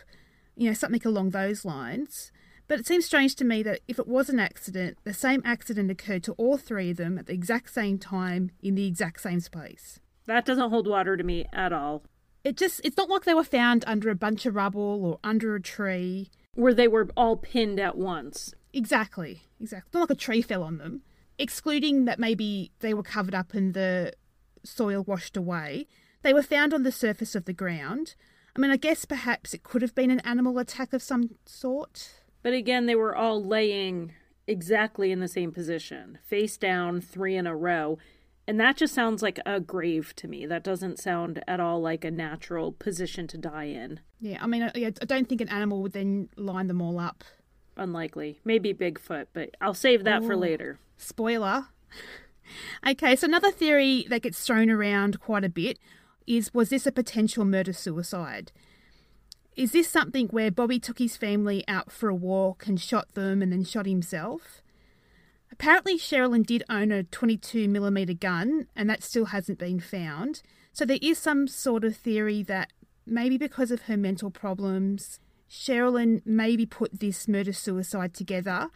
you know, something along those lines. But it seems strange to me that if it was an accident, the same accident occurred to all three of them at the exact same time in the exact same place. That doesn't hold water to me at all. It just, it's not like they were found under a bunch of rubble or under a tree. Where they were all pinned at once. Exactly, exactly. Not like a tree fell on them. Excluding that maybe they were covered up and the soil washed away, they were found on the surface of the ground. I mean, I guess perhaps it could have been an animal attack of some sort. But again, they were all laying exactly in the same position, face down, three in a row. And that just sounds like a grave to me. That doesn't sound at all like a natural position to die in. Yeah, I mean, uh, I, I don't think an animal would then line them all up. Unlikely. Maybe Bigfoot, but I'll save that Ooh. for oh, later. Spoiler. okay, so another theory that gets thrown around quite a bit is was this a potential murder suicide? Is this something where Bobby took his family out for a walk and shot them and then shot himself? Apparently, Sherilyn did own a 22mm gun, and that still hasn't been found. So, there is some sort of theory that maybe because of her mental problems, Sherilyn maybe put this murder suicide together.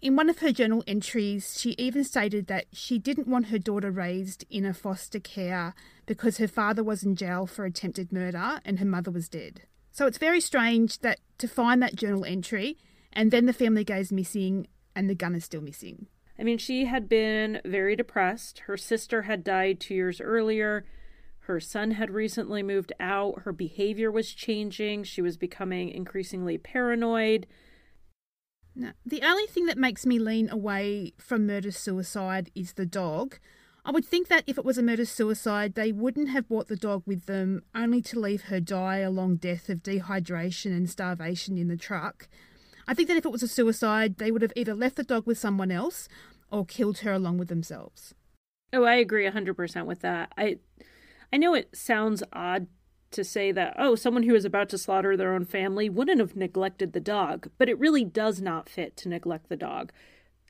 In one of her journal entries, she even stated that she didn't want her daughter raised in a foster care because her father was in jail for attempted murder and her mother was dead. So it's very strange that to find that journal entry and then the family goes missing and the gun is still missing. I mean, she had been very depressed. Her sister had died two years earlier. Her son had recently moved out. Her behavior was changing. She was becoming increasingly paranoid. Now, the only thing that makes me lean away from murder suicide is the dog. I would think that if it was a murder suicide, they wouldn't have brought the dog with them only to leave her die a long death of dehydration and starvation in the truck. I think that if it was a suicide, they would have either left the dog with someone else or killed her along with themselves. Oh, I agree 100% with that. I I know it sounds odd to say that oh, someone who is about to slaughter their own family wouldn't have neglected the dog, but it really does not fit to neglect the dog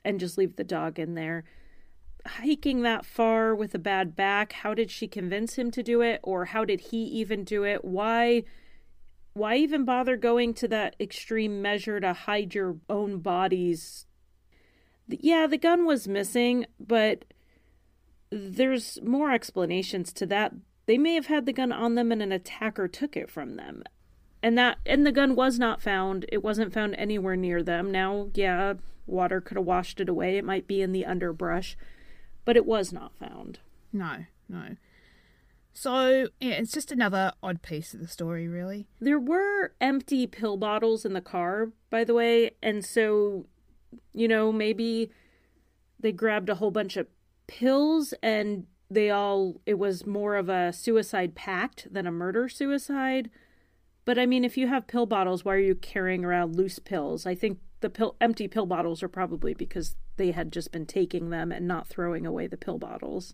and just leave the dog in there. Hiking that far with a bad back, how did she convince him to do it or how did he even do it? Why why even bother going to that extreme measure to hide your own bodies? Yeah, the gun was missing, but there's more explanations to that. They may have had the gun on them and an attacker took it from them. And that and the gun was not found. It wasn't found anywhere near them. Now, yeah, water could have washed it away. It might be in the underbrush, but it was not found. No, no. So, yeah, it's just another odd piece of the story, really. There were empty pill bottles in the car, by the way, and so, you know, maybe they grabbed a whole bunch of pills and they all, it was more of a suicide pact than a murder suicide. But I mean, if you have pill bottles, why are you carrying around loose pills? I think the pill, empty pill bottles are probably because they had just been taking them and not throwing away the pill bottles.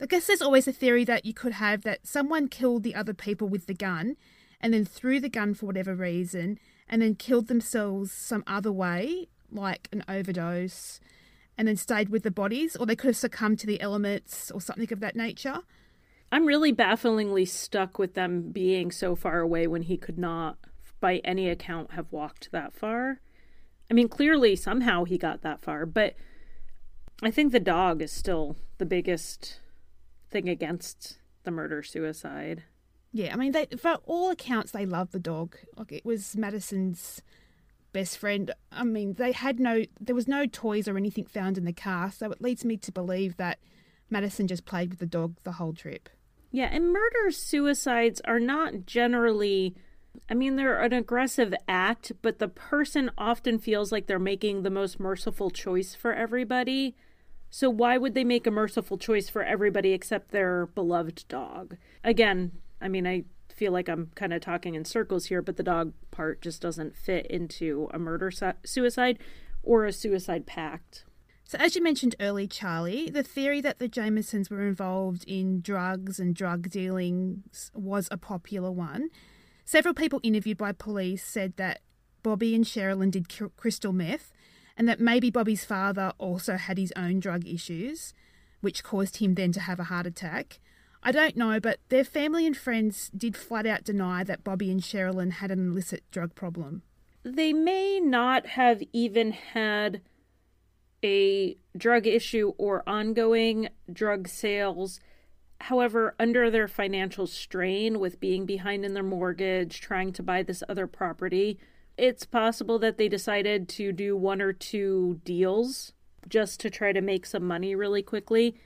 I guess there's always a theory that you could have that someone killed the other people with the gun and then threw the gun for whatever reason and then killed themselves some other way, like an overdose, and then stayed with the bodies, or they could have succumbed to the elements or something of that nature. I'm really bafflingly stuck with them being so far away when he could not, by any account, have walked that far. I mean, clearly, somehow he got that far, but I think the dog is still the biggest thing against the murder suicide. Yeah, I mean, they for all accounts they love the dog. Like it was Madison's best friend. I mean, they had no, there was no toys or anything found in the car, so it leads me to believe that Madison just played with the dog the whole trip. Yeah, and murder suicides are not generally. I mean, they're an aggressive act, but the person often feels like they're making the most merciful choice for everybody. So why would they make a merciful choice for everybody except their beloved dog? Again, I mean, I feel like I'm kind of talking in circles here, but the dog part just doesn't fit into a murder su- suicide or a suicide pact. So, as you mentioned early, Charlie, the theory that the Jamisons were involved in drugs and drug dealings was a popular one. Several people interviewed by police said that Bobby and Sherilyn did crystal meth, and that maybe Bobby's father also had his own drug issues, which caused him then to have a heart attack. I don't know, but their family and friends did flat out deny that Bobby and Sherilyn had an illicit drug problem. They may not have even had a drug issue or ongoing drug sales. However, under their financial strain with being behind in their mortgage, trying to buy this other property, it's possible that they decided to do one or two deals just to try to make some money really quickly.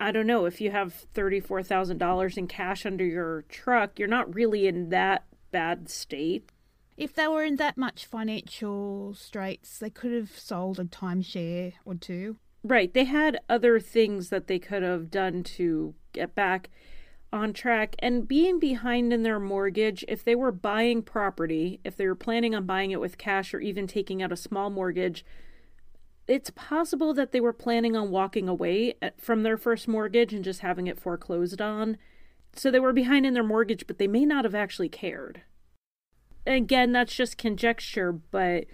I don't know, if you have $34,000 in cash under your truck, you're not really in that bad state. If they were in that much financial straits, they could have sold a timeshare or two. Right. They had other things that they could have done to get back on track. And being behind in their mortgage, if they were buying property, if they were planning on buying it with cash or even taking out a small mortgage, it's possible that they were planning on walking away uh, from their first mortgage and just having it foreclosed on. So they were behind in their mortgage, but they may not have actually cared. Again, that's just conjecture, but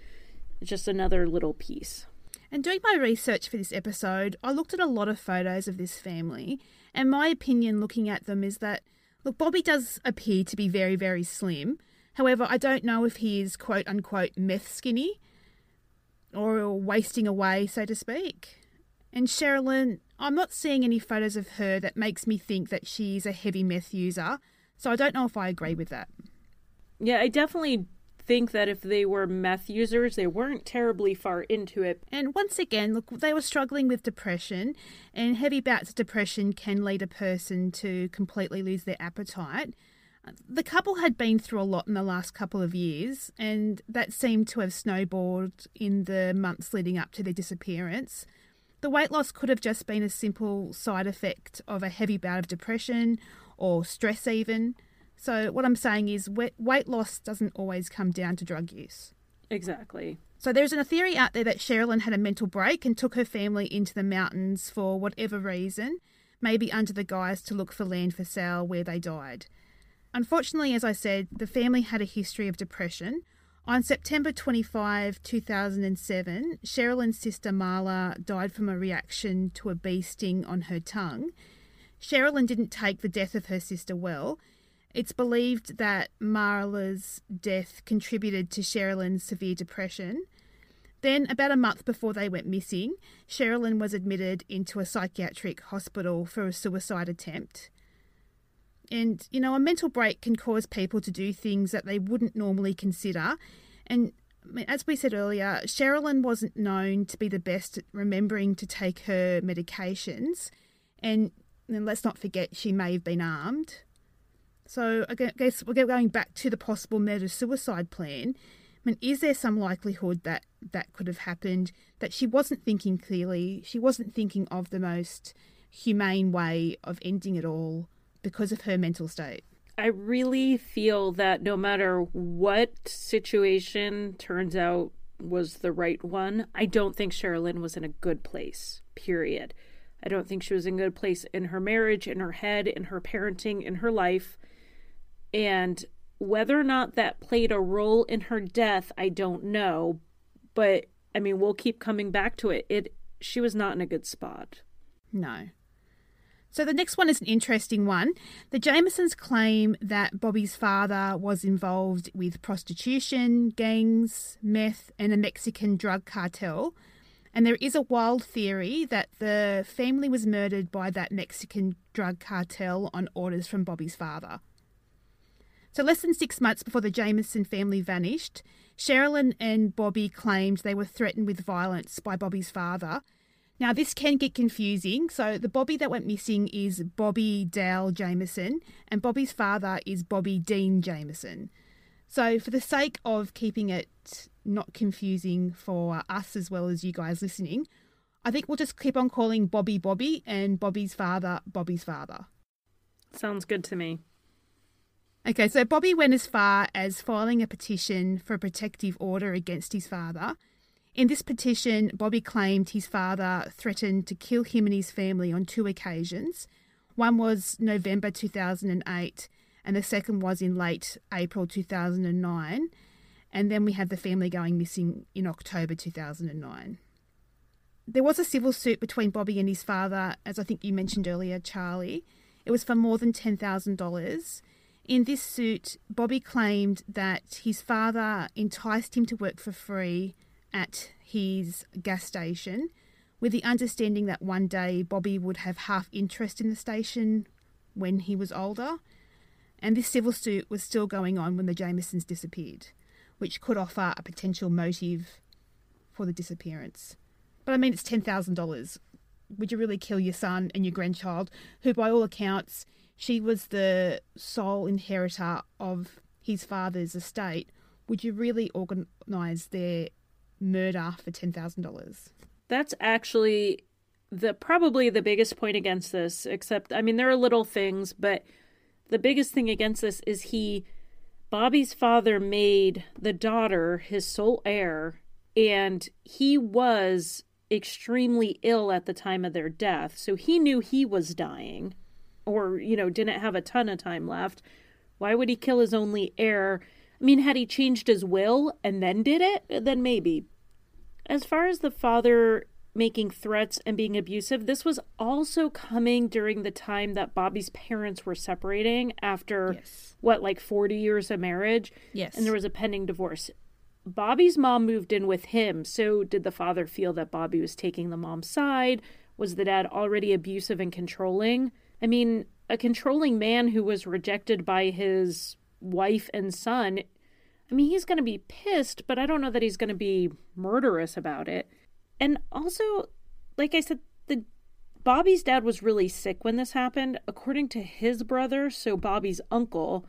just another little piece. And doing my research for this episode, I looked at a lot of photos of this family, and my opinion looking at them is that, look, Bobby does appear to be very, very slim. However, I don't know if he is quote unquote meth skinny or wasting away, so to speak. And Sherilyn, I'm not seeing any photos of her that makes me think that she's a heavy meth user, so I don't know if I agree with that. Yeah, I definitely think that if they were meth users, they weren't terribly far into it. And once again, look, they were struggling with depression, and heavy bouts of depression can lead a person to completely lose their appetite. The couple had been through a lot in the last couple of years, and that seemed to have snowballed in the months leading up to their disappearance. The weight loss could have just been a simple side effect of a heavy bout of depression or stress, even. So, what I'm saying is, weight loss doesn't always come down to drug use. Exactly. So, there's a theory out there that Sherilyn had a mental break and took her family into the mountains for whatever reason, maybe under the guise to look for land for sale where they died. Unfortunately, as I said, the family had a history of depression. On September 25, 2007, Sherilyn's sister Marla died from a reaction to a bee sting on her tongue. Sherilyn didn't take the death of her sister well it's believed that Marla's death contributed to Sherilyn's severe depression. Then, about a month before they went missing, Sherilyn was admitted into a psychiatric hospital for a suicide attempt. And, you know, a mental break can cause people to do things that they wouldn't normally consider. And as we said earlier, Sherilyn wasn't known to be the best at remembering to take her medications. And, and let's not forget, she may have been armed. So I guess we're going back to the possible murder suicide plan. I mean, is there some likelihood that that could have happened? That she wasn't thinking clearly, she wasn't thinking of the most humane way of ending it all because of her mental state. I really feel that no matter what situation turns out was the right one, I don't think Sherilyn was in a good place, period. I don't think she was in a good place in her marriage, in her head, in her parenting, in her life. And whether or not that played a role in her death, I don't know. But I mean, we'll keep coming back to it. It she was not in a good spot. No. So the next one is an interesting one. The Jamisons claim that Bobby's father was involved with prostitution, gangs, meth, and a Mexican drug cartel. And there is a wild theory that the family was murdered by that Mexican drug cartel on orders from Bobby's father. So, less than six months before the Jamison family vanished, Sherilyn and Bobby claimed they were threatened with violence by Bobby's father. Now, this can get confusing. So, the Bobby that went missing is Bobby Dale Jamison, and Bobby's father is Bobby Dean Jamison. So, for the sake of keeping it not confusing for us as well as you guys listening, I think we'll just keep on calling Bobby Bobby and Bobby's father Bobby's father. Sounds good to me. Okay, so Bobby went as far as filing a petition for a protective order against his father. In this petition, Bobby claimed his father threatened to kill him and his family on two occasions. One was November 2008, and the second was in late April 2009. And then we have the family going missing in October 2009. There was a civil suit between Bobby and his father, as I think you mentioned earlier, Charlie. It was for more than $10,000. In this suit, Bobby claimed that his father enticed him to work for free at his gas station with the understanding that one day Bobby would have half interest in the station when he was older. And this civil suit was still going on when the Jamisons disappeared, which could offer a potential motive for the disappearance. But I mean, it's $10,000. Would you really kill your son and your grandchild, who, by all accounts, she was the sole inheritor of his father's estate, would you really organise their murder for $10,000? That's actually the probably the biggest point against this, except I mean there are little things, but the biggest thing against this is he Bobby's father made the daughter his sole heir, and he was extremely ill at the time of their death. So he knew he was dying, or, you know, didn't have a ton of time left. Why would he kill his only heir? I mean, had he changed his will and then did it, then maybe. As far as the father making threats and being abusive, this was also coming during the time that Bobby's parents were separating after yes. what, like 40 years of marriage? Yes. And there was a pending divorce. Bobby's mom moved in with him. So did the father feel that Bobby was taking the mom's side? Was the dad already abusive and controlling? I mean, a controlling man who was rejected by his wife and son, I mean, he's going to be pissed, but I don't know that he's going to be murderous about it. And also, like I said, the Bobby's dad was really sick when this happened. According to his brother, so Bobby's uncle,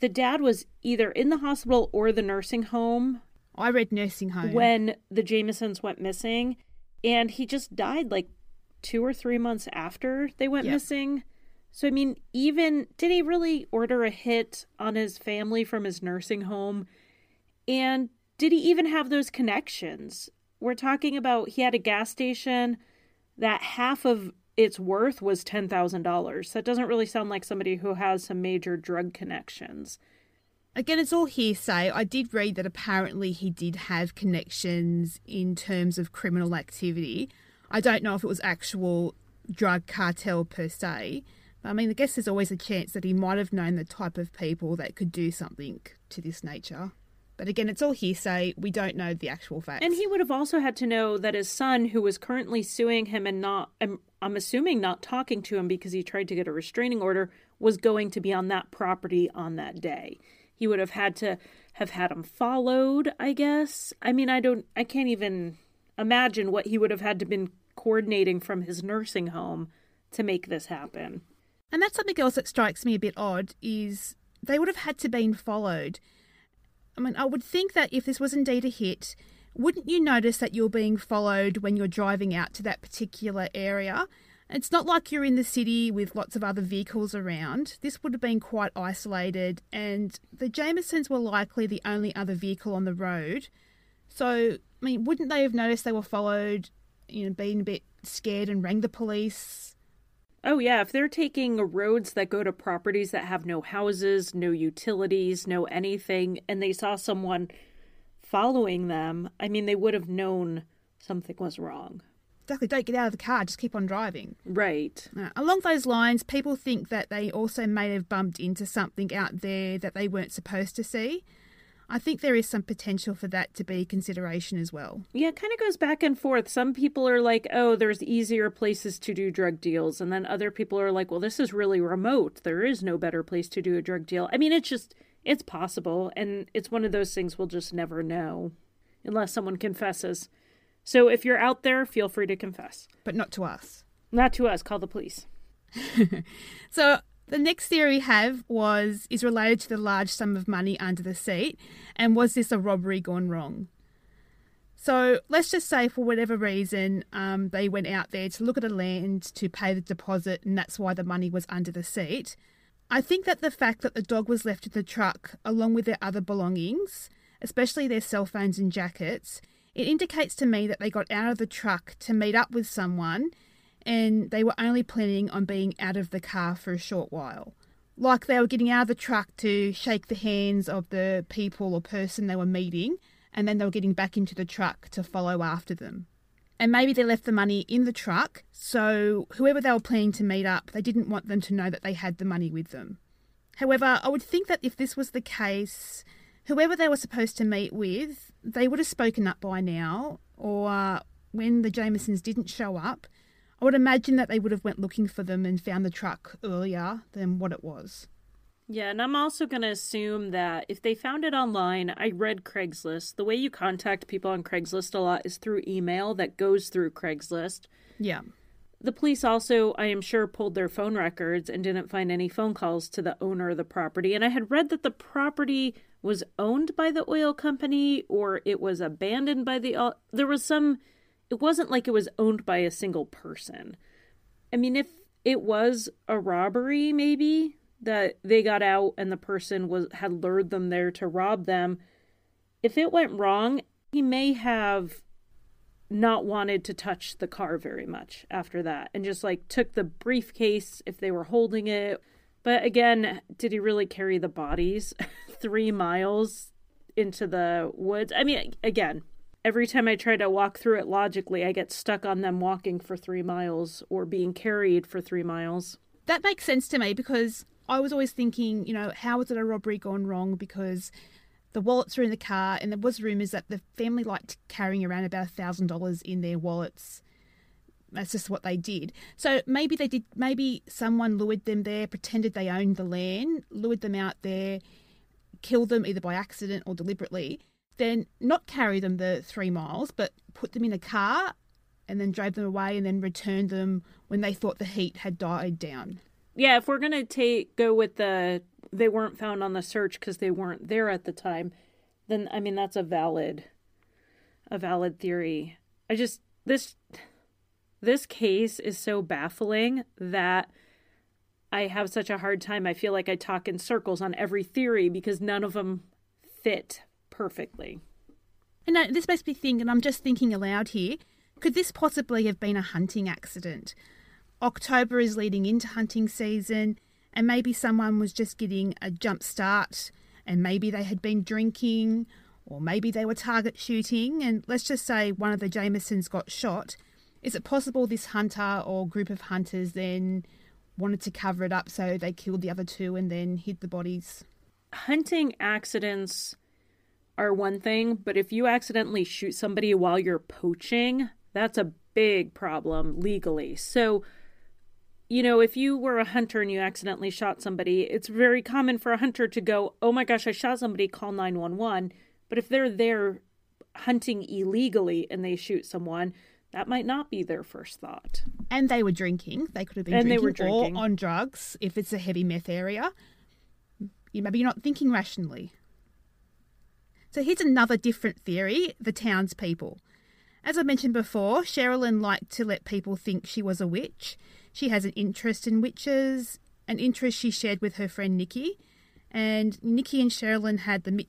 the dad was either in the hospital or the nursing home. I read nursing home. When the Jamisons went missing. And he just died like two or three months after they went yep. missing. So, I mean, even did he really order a hit on his family from his nursing home? And did he even have those connections? we're talking about he had a gas station that half of its worth was $10,000. That doesn't really sound like somebody who has some major drug connections. Again, it's all hearsay. I did read that apparently he did have connections in terms of criminal activity. I don't know if it was actual drug cartel per se. But I mean, I guess there's always a chance that he might have known the type of people that could do something to this nature. But again, it's all hearsay. We don't know the actual facts. And he would have also had to know that his son, who was currently suing him and not, I'm, I'm assuming not talking to him because he tried to get a restraining order, was going to be on that property on that day. He would have had to have had him followed, I guess. I mean, I don't, I can't even imagine what he would have had to been coordinating from his nursing home to make this happen. And that's something else that strikes me a bit odd is they would have had to been followed I mean, I would think that if this was indeed a hit, wouldn't you notice that you're being followed when you're driving out to that particular area? It's not like you're in the city with lots of other vehicles around. This would have been quite isolated, and the Jamisons were likely the only other vehicle on the road. So, I mean, wouldn't they have noticed they were followed, you know, being a bit scared and rang the police? Oh, yeah. If they're taking roads that go to properties that have no houses, no utilities, no anything, and they saw someone following them, I mean, they would have known something was wrong. Exactly. Don't get out of the car, just keep on driving. Right. Uh, along those lines, people think that they also may have bumped into something out there that they weren't supposed to see. I think there is some potential for that to be consideration as well. Yeah, it kind of goes back and forth. Some people are like, oh, there's easier places to do drug deals. And then other people are like, well, this is really remote. There is no better place to do a drug deal. I mean, it's just, it's possible. And it's one of those things we'll just never know unless someone confesses. So if you're out there, feel free to confess. But not to us. Not to us. Call the police. [LAUGHS] so the next theory we have was is related to the large sum of money under the seat, and was this a robbery gone wrong? So let's just say, for whatever reason, um, they went out there to look at a land to pay the deposit, and that's why the money was under the seat. I think that the fact that the dog was left in the truck along with their other belongings, especially their cell phones and jackets, it indicates to me that they got out of the truck to meet up with someone and they were only planning on being out of the car for a short while. Like they were getting out of the truck to shake the hands of the people or person they were meeting, and then they were getting back into the truck to follow after them. And maybe they left the money in the truck, so whoever they were planning to meet up, they didn't want them to know that they had the money with them. However, I would think that if this was the case, whoever they were supposed to meet with, they would have spoken up by now, or when the Jamisons didn't show up, I would imagine that they would have went looking for them and found the truck earlier than what it was. Yeah, and I'm also going to assume that if they found it online, I read Craigslist. The way you contact people on Craigslist a lot is through email that goes through Craigslist. Yeah. The police also, I am sure, pulled their phone records and didn't find any phone calls to the owner of the property. And I had read that the property was owned by the oil company or it was abandoned by the. Uh, there was some it wasn't like it was owned by a single person. I mean, if it was a robbery, maybe that they got out and the person was had lured them there to rob them. If it went wrong, he may have not wanted to touch the car very much after that and just like took the briefcase if they were holding it. But again, did he really carry the bodies [LAUGHS] 3 miles into the woods? I mean, again, every time I try to walk through it logically, I get stuck on them walking for 3 miles or being carried for 3 miles. That makes sense to me because I was always thinking, you know, how was it a robbery gone wrong because the wallets were in the car, and there was rumours that the family liked carrying around about a thousand dollars in their wallets. That's just what they did. So maybe they did. Maybe someone lured them there, pretended they owned the land, lured them out there, killed them either by accident or deliberately. Then not carry them the three miles, but put them in a car, and then drove them away, and then returned them when they thought the heat had died down. Yeah, if we're gonna take go with the they weren't found on the search because they weren't there at the time, then I mean that's a valid a valid theory. I just this this case is so baffling that I have such a hard time. I feel like I talk in circles on every theory because none of them fit perfectly. And this makes me think, and I'm just thinking aloud here, could this possibly have been a hunting accident? October is leading into hunting season and maybe someone was just getting a jump start and maybe they had been drinking or maybe they were target shooting and let's just say one of the Jamisons got shot. Is it possible this hunter or group of hunters then wanted to cover it up so they killed the other two and then hid the bodies? Hunting accidents are one thing, but if you accidentally shoot somebody while you're poaching, that's a big problem legally. So you know, if you were a hunter and you accidentally shot somebody, it's very common for a hunter to go, oh my gosh, I shot somebody, call 911. But if they're there hunting illegally and they shoot someone, that might not be their first thought. And they were drinking. They could have been and drinking, they were drinking. or on drugs if it's a heavy meth area. You maybe you're not thinking rationally. So here's another different theory: the townspeople. As I mentioned before, Sherilyn liked to let people think she was a witch. She has an interest in witches, an interest she shared with her friend Nikki. And Nikki and Sherilyn had the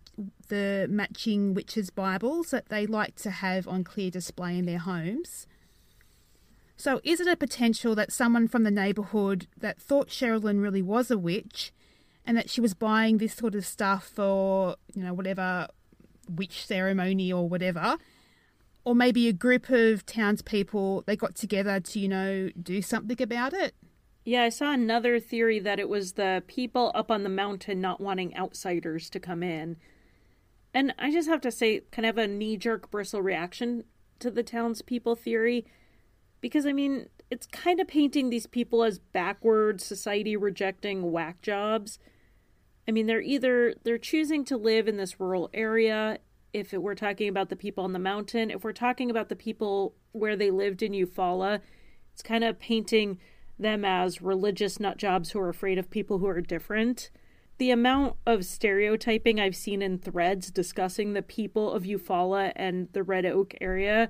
the matching witches' Bibles that they like to have on clear display in their homes. So, is it a potential that someone from the neighbourhood that thought Sherilyn really was a witch, and that she was buying this sort of stuff for you know whatever witch ceremony or whatever, or maybe a group of townspeople they got together to you know do something about it. Yeah i saw another theory that it was the people up on the mountain not wanting outsiders to come in. And i just have to say kind of a knee-jerk bristle reaction to the townspeople theory. Because i mean it's kind of painting these people as backward society rejecting whack jobs i mean they're either they're choosing to live in this rural area if it, we're talking about the people on the mountain, if we're talking about the people where they lived in Eufaula, it's kind of painting them as religious nut jobs who are afraid of people who are different. The amount of stereotyping I've seen in threads discussing the people of Eufaula and the Red Oak area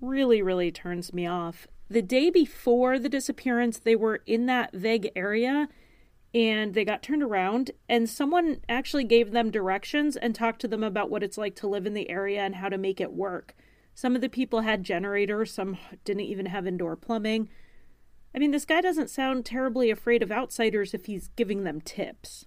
really, really turns me off. The day before the disappearance, they were in that vague area and they got turned around and someone actually gave them directions and talked to them about what it's like to live in the area and how to make it work. Some of the people had generators, some didn't even have indoor plumbing. I mean, this guy doesn't sound terribly afraid of outsiders if he's giving them tips.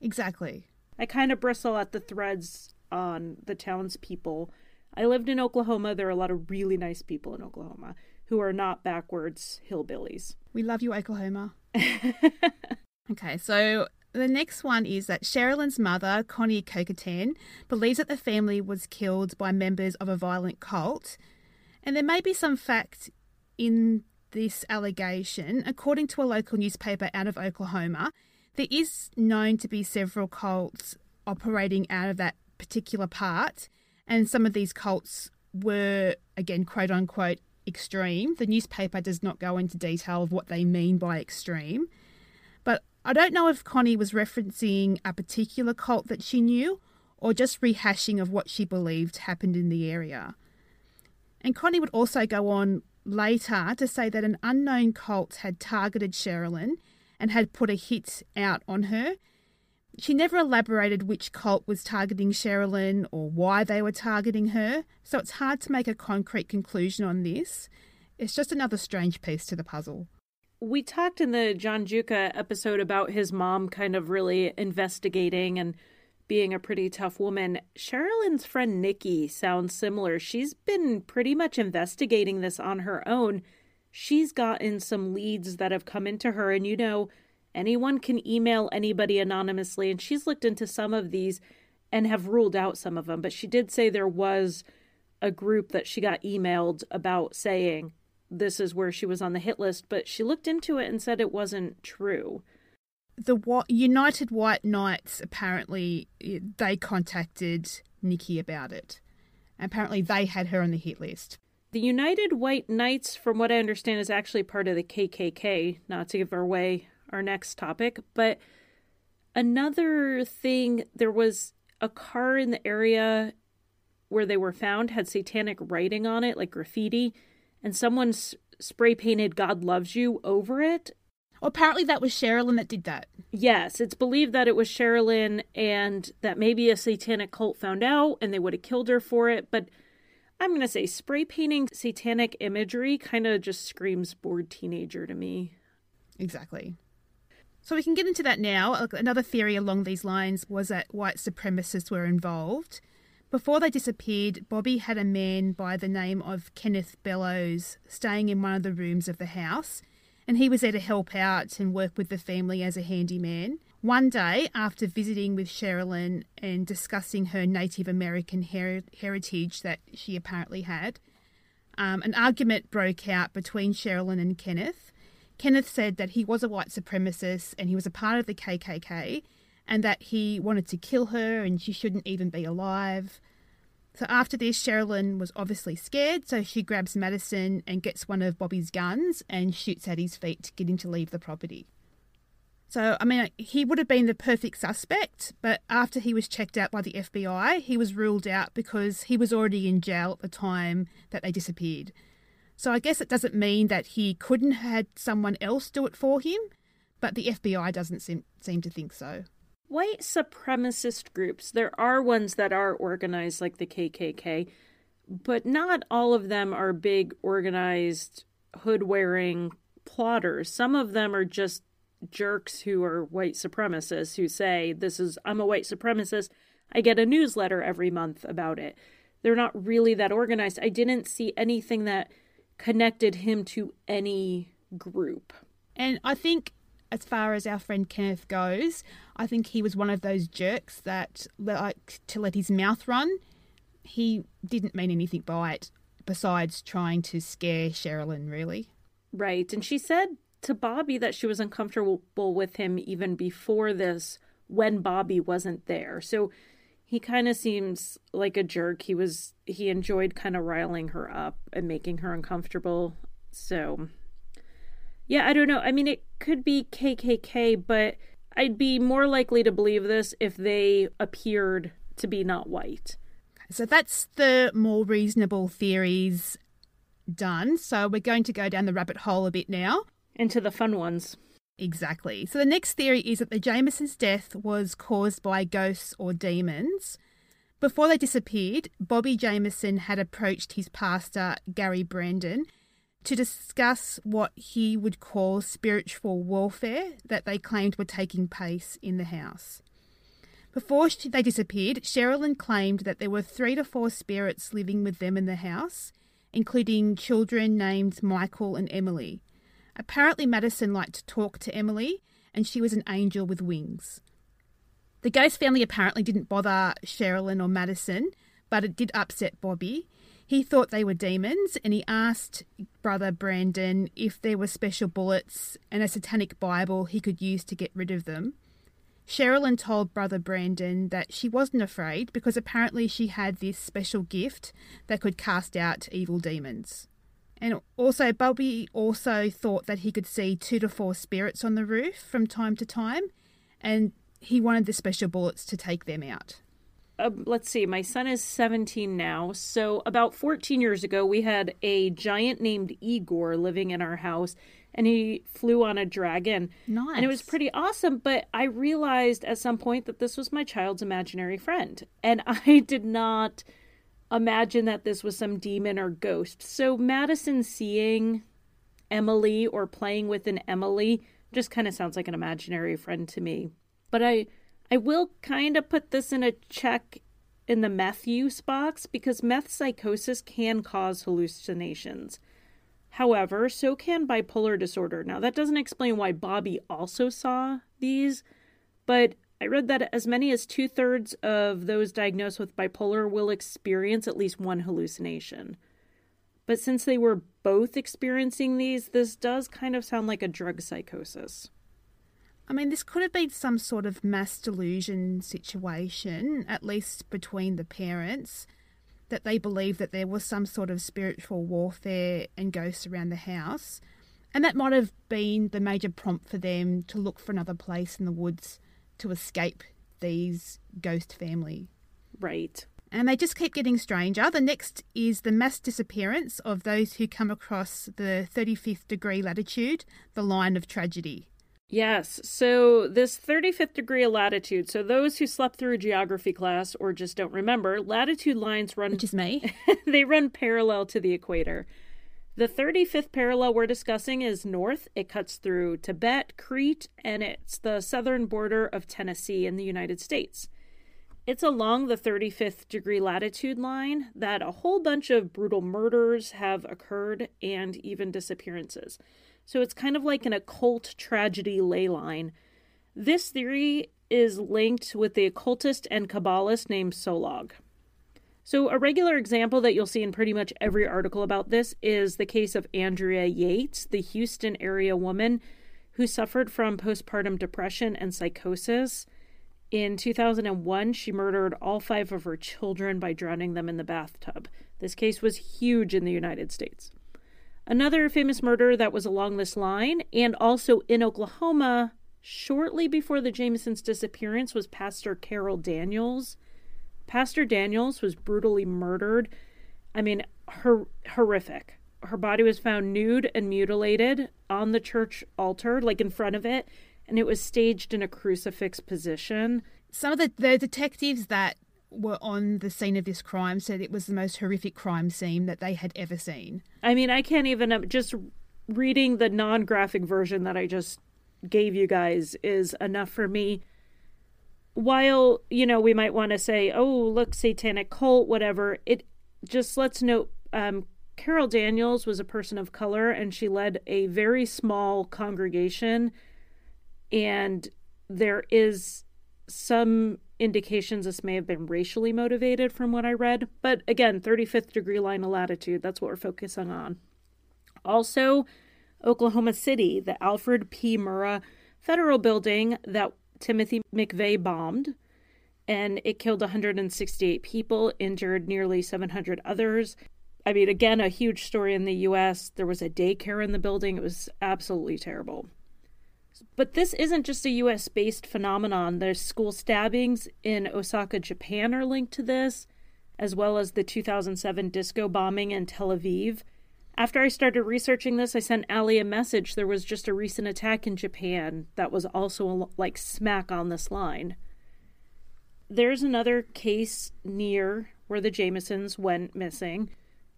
Exactly. I kind of bristle at the threads on the townspeople. I lived in Oklahoma. There are a lot of really nice people in Oklahoma who are not backwards hillbillies. We love you, Oklahoma. [LAUGHS] Okay, so the next one is that Sherilyn's mother, Connie Kokatan, believes that the family was killed by members of a violent cult. And there may be some fact in this allegation. According to a local newspaper out of Oklahoma, there is known to be several cults operating out of that particular part. And some of these cults were, again, quote unquote, extreme. The newspaper does not go into detail of what they mean by extreme. I don't know if Connie was referencing a particular cult that she knew or just rehashing of what she believed happened in the area. And Connie would also go on later to say that an unknown cult had targeted Sherilyn and had put a hit out on her. She never elaborated which cult was targeting Sherilyn or why they were targeting her, so it's hard to make a concrete conclusion on this. It's just another strange piece to the puzzle. We talked in the John Juka episode about his mom kind of really investigating and being a pretty tough woman. Sherilyn's friend Nikki sounds similar. She's been pretty much investigating this on her own. She's gotten some leads that have come into her, and you know, anyone can email anybody anonymously, and she's looked into some of these and have ruled out some of them. But she did say there was a group that she got emailed about saying this is where she was on the hit list, but she looked into it and said it wasn't true the United White Knights apparently they contacted Nikki about it. Apparently, they had her on the hit list. The United White Knights, from what I understand, is actually part of the KKK. Not to give away our next topic, but another thing, there was a car in the area where they were found had satanic writing on it, like graffiti, and someone spray painted "God loves you" over it, well, apparently that was Sherilyn that did that. Yes, it's believed that it was Sherilyn and that maybe a satanic cult found out and they would have killed her for it. But I'm going to say spray painting satanic imagery kind of just screams bored teenager to me. Exactly. So we can get into that now. Another theory along these lines was that white supremacists were involved. Before they disappeared, Bobby had a man by the name of Kenneth Bellows staying in one of the rooms of the house and he was there to help out and work with the family as a handyman. One day, after visiting with Sherilyn and discussing her Native American her- heritage that she apparently had, um, an argument broke out between Sherilyn and Kenneth. Kenneth said that he was a white supremacist and he was a part of the KKK and that he wanted to kill her and she shouldn't even be alive. So after this, Sherilyn was obviously scared, so she grabs Madison and gets one of Bobby's guns and shoots at his feet to get him to leave the property. So, I mean, he would have been the perfect suspect, but after he was checked out by the FBI, he was ruled out because he was already in jail at the time that they disappeared. So, I guess it doesn't mean that he couldn't have had someone else do it for him, but the FBI doesn't seem, seem to think so white supremacist groups, there are ones that are organized like the KKK, but not all of them are big, organized, hood wearing plotters. Some of them are just jerks who are white supremacists who say, This is, I'm a white supremacist. I get a newsletter every month about it. They're not really that organized. I didn't see anything that connected him to any group. And I think as far as our friend Kenneth goes, I think he was one of those jerks that like to let his mouth run. He didn't mean anything by it besides trying to scare Sherilyn, really. Right. And she said to Bobby that she was uncomfortable with him even before this when Bobby wasn't there. So he kind of seems like a jerk. He was he enjoyed kind of riling her up and making her uncomfortable. So yeah, I don't know. I mean, it could be KKK, but I'd be more likely to believe this if they appeared to be not white. So that's the more reasonable theories done. So we're going to go down the rabbit hole a bit now. Into the fun ones. Exactly. So the next theory is that the Jamisons' death was caused by ghosts or demons. Before they disappeared, Bobby Jamison had approached his pastor, Gary Brandon, to discuss what he would call spiritual warfare that they claimed were taking place in the house. Before they disappeared, Sherilyn claimed that there were three to four spirits living with them in the house, including children named Michael and Emily. Apparently, Madison liked to talk to Emily, and she was an angel with wings. The ghost family apparently didn't bother Sherilyn or Madison, but it did upset Bobby, he thought they were demons and he asked Brother Brandon if there were special bullets and a satanic Bible he could use to get rid of them. Sherilyn told Brother Brandon that she wasn't afraid because apparently she had this special gift that could cast out evil demons. And also, Bobby also thought that he could see two to four spirits on the roof from time to time, and he wanted the special bullets to take them out. Uh, let's see, my son is 17 now. So, about 14 years ago, we had a giant named Igor living in our house, and he flew on a dragon. Nice. And it was pretty awesome. But I realized at some point that this was my child's imaginary friend. And [LAUGHS] I did not imagine that this was some demon or ghost. So, Madison seeing Emily or playing with an Emily just kind of sounds like an imaginary friend to me. But I I will kind of put this in a check in the meth use box because meth psychosis can cause hallucinations. However, so can bipolar disorder. Now, that doesn't explain why Bobby also saw these, but I read that as many as two thirds of those diagnosed with bipolar will experience at least one hallucination. But since they were both experiencing these, this does kind of sound like a drug psychosis. I mean, this could have been some sort of mass delusion situation, at least between the parents, that they believed that there was some sort of spiritual warfare and ghosts around the house. And that might have been the major prompt for them to look for another place in the woods to escape these ghost family. Right. And they just keep getting stranger. The next is the mass disappearance of those who come across the 35th degree latitude, the line of tragedy. Yes. So, this 35th degree of latitude, so those who slept through a geography class or just don't remember, latitude lines run. Which is me. [LAUGHS] they run parallel to the equator. The 35th parallel we're discussing is north. It cuts through Tibet, Crete, and it's the southern border of Tennessee in the United States. It's along the 35th degree latitude line that a whole bunch of brutal murders have occurred and even disappearances. So it's kind of like an occult tragedy ley line. This theory is linked with the occultist and Kabbalist named Solog. So, a regular example that you'll see in pretty much every article about this is the case of Andrea Yates, the Houston area woman who suffered from postpartum depression and psychosis. In 2001, she murdered all five of her children by drowning them in the bathtub. This case was huge in the United States. Another famous murder that was along this line and also in Oklahoma shortly before the Jamisons' disappearance was Pastor Carol Daniels. Pastor Daniels was brutally murdered. I mean, her- horrific. Her body was found nude and mutilated on the church altar, like in front of it, and it was staged in a crucifix position. Some of the, the detectives that were on the scene of this crime said it was the most horrific crime scene that they had ever seen. I mean, I can't even uh, just reading the non-graphic version that I just gave you guys is enough for me. While, you know, we might want to say, "Oh, look, satanic cult, whatever." It just let's note um, Carol Daniels was a person of color and she led a very small congregation and there is some indications this may have been racially motivated from what I read. But again, 35th degree line of latitude, that's what we're focusing on. Also, Oklahoma City, the Alfred P. Murrah federal building that Timothy McVeigh bombed, and it killed 168 people, injured nearly 700 others. I mean, again, a huge story in the US. There was a daycare in the building. It was absolutely terrible. But this isn't just a US based phenomenon. There's school stabbings in Osaka, Japan are linked to this, as well as the 2007 disco bombing in Tel Aviv. After I started researching this, I sent Ali a message. There was just a recent attack in Japan that was also like smack on this line. There's another case near where the Jamisons went missing.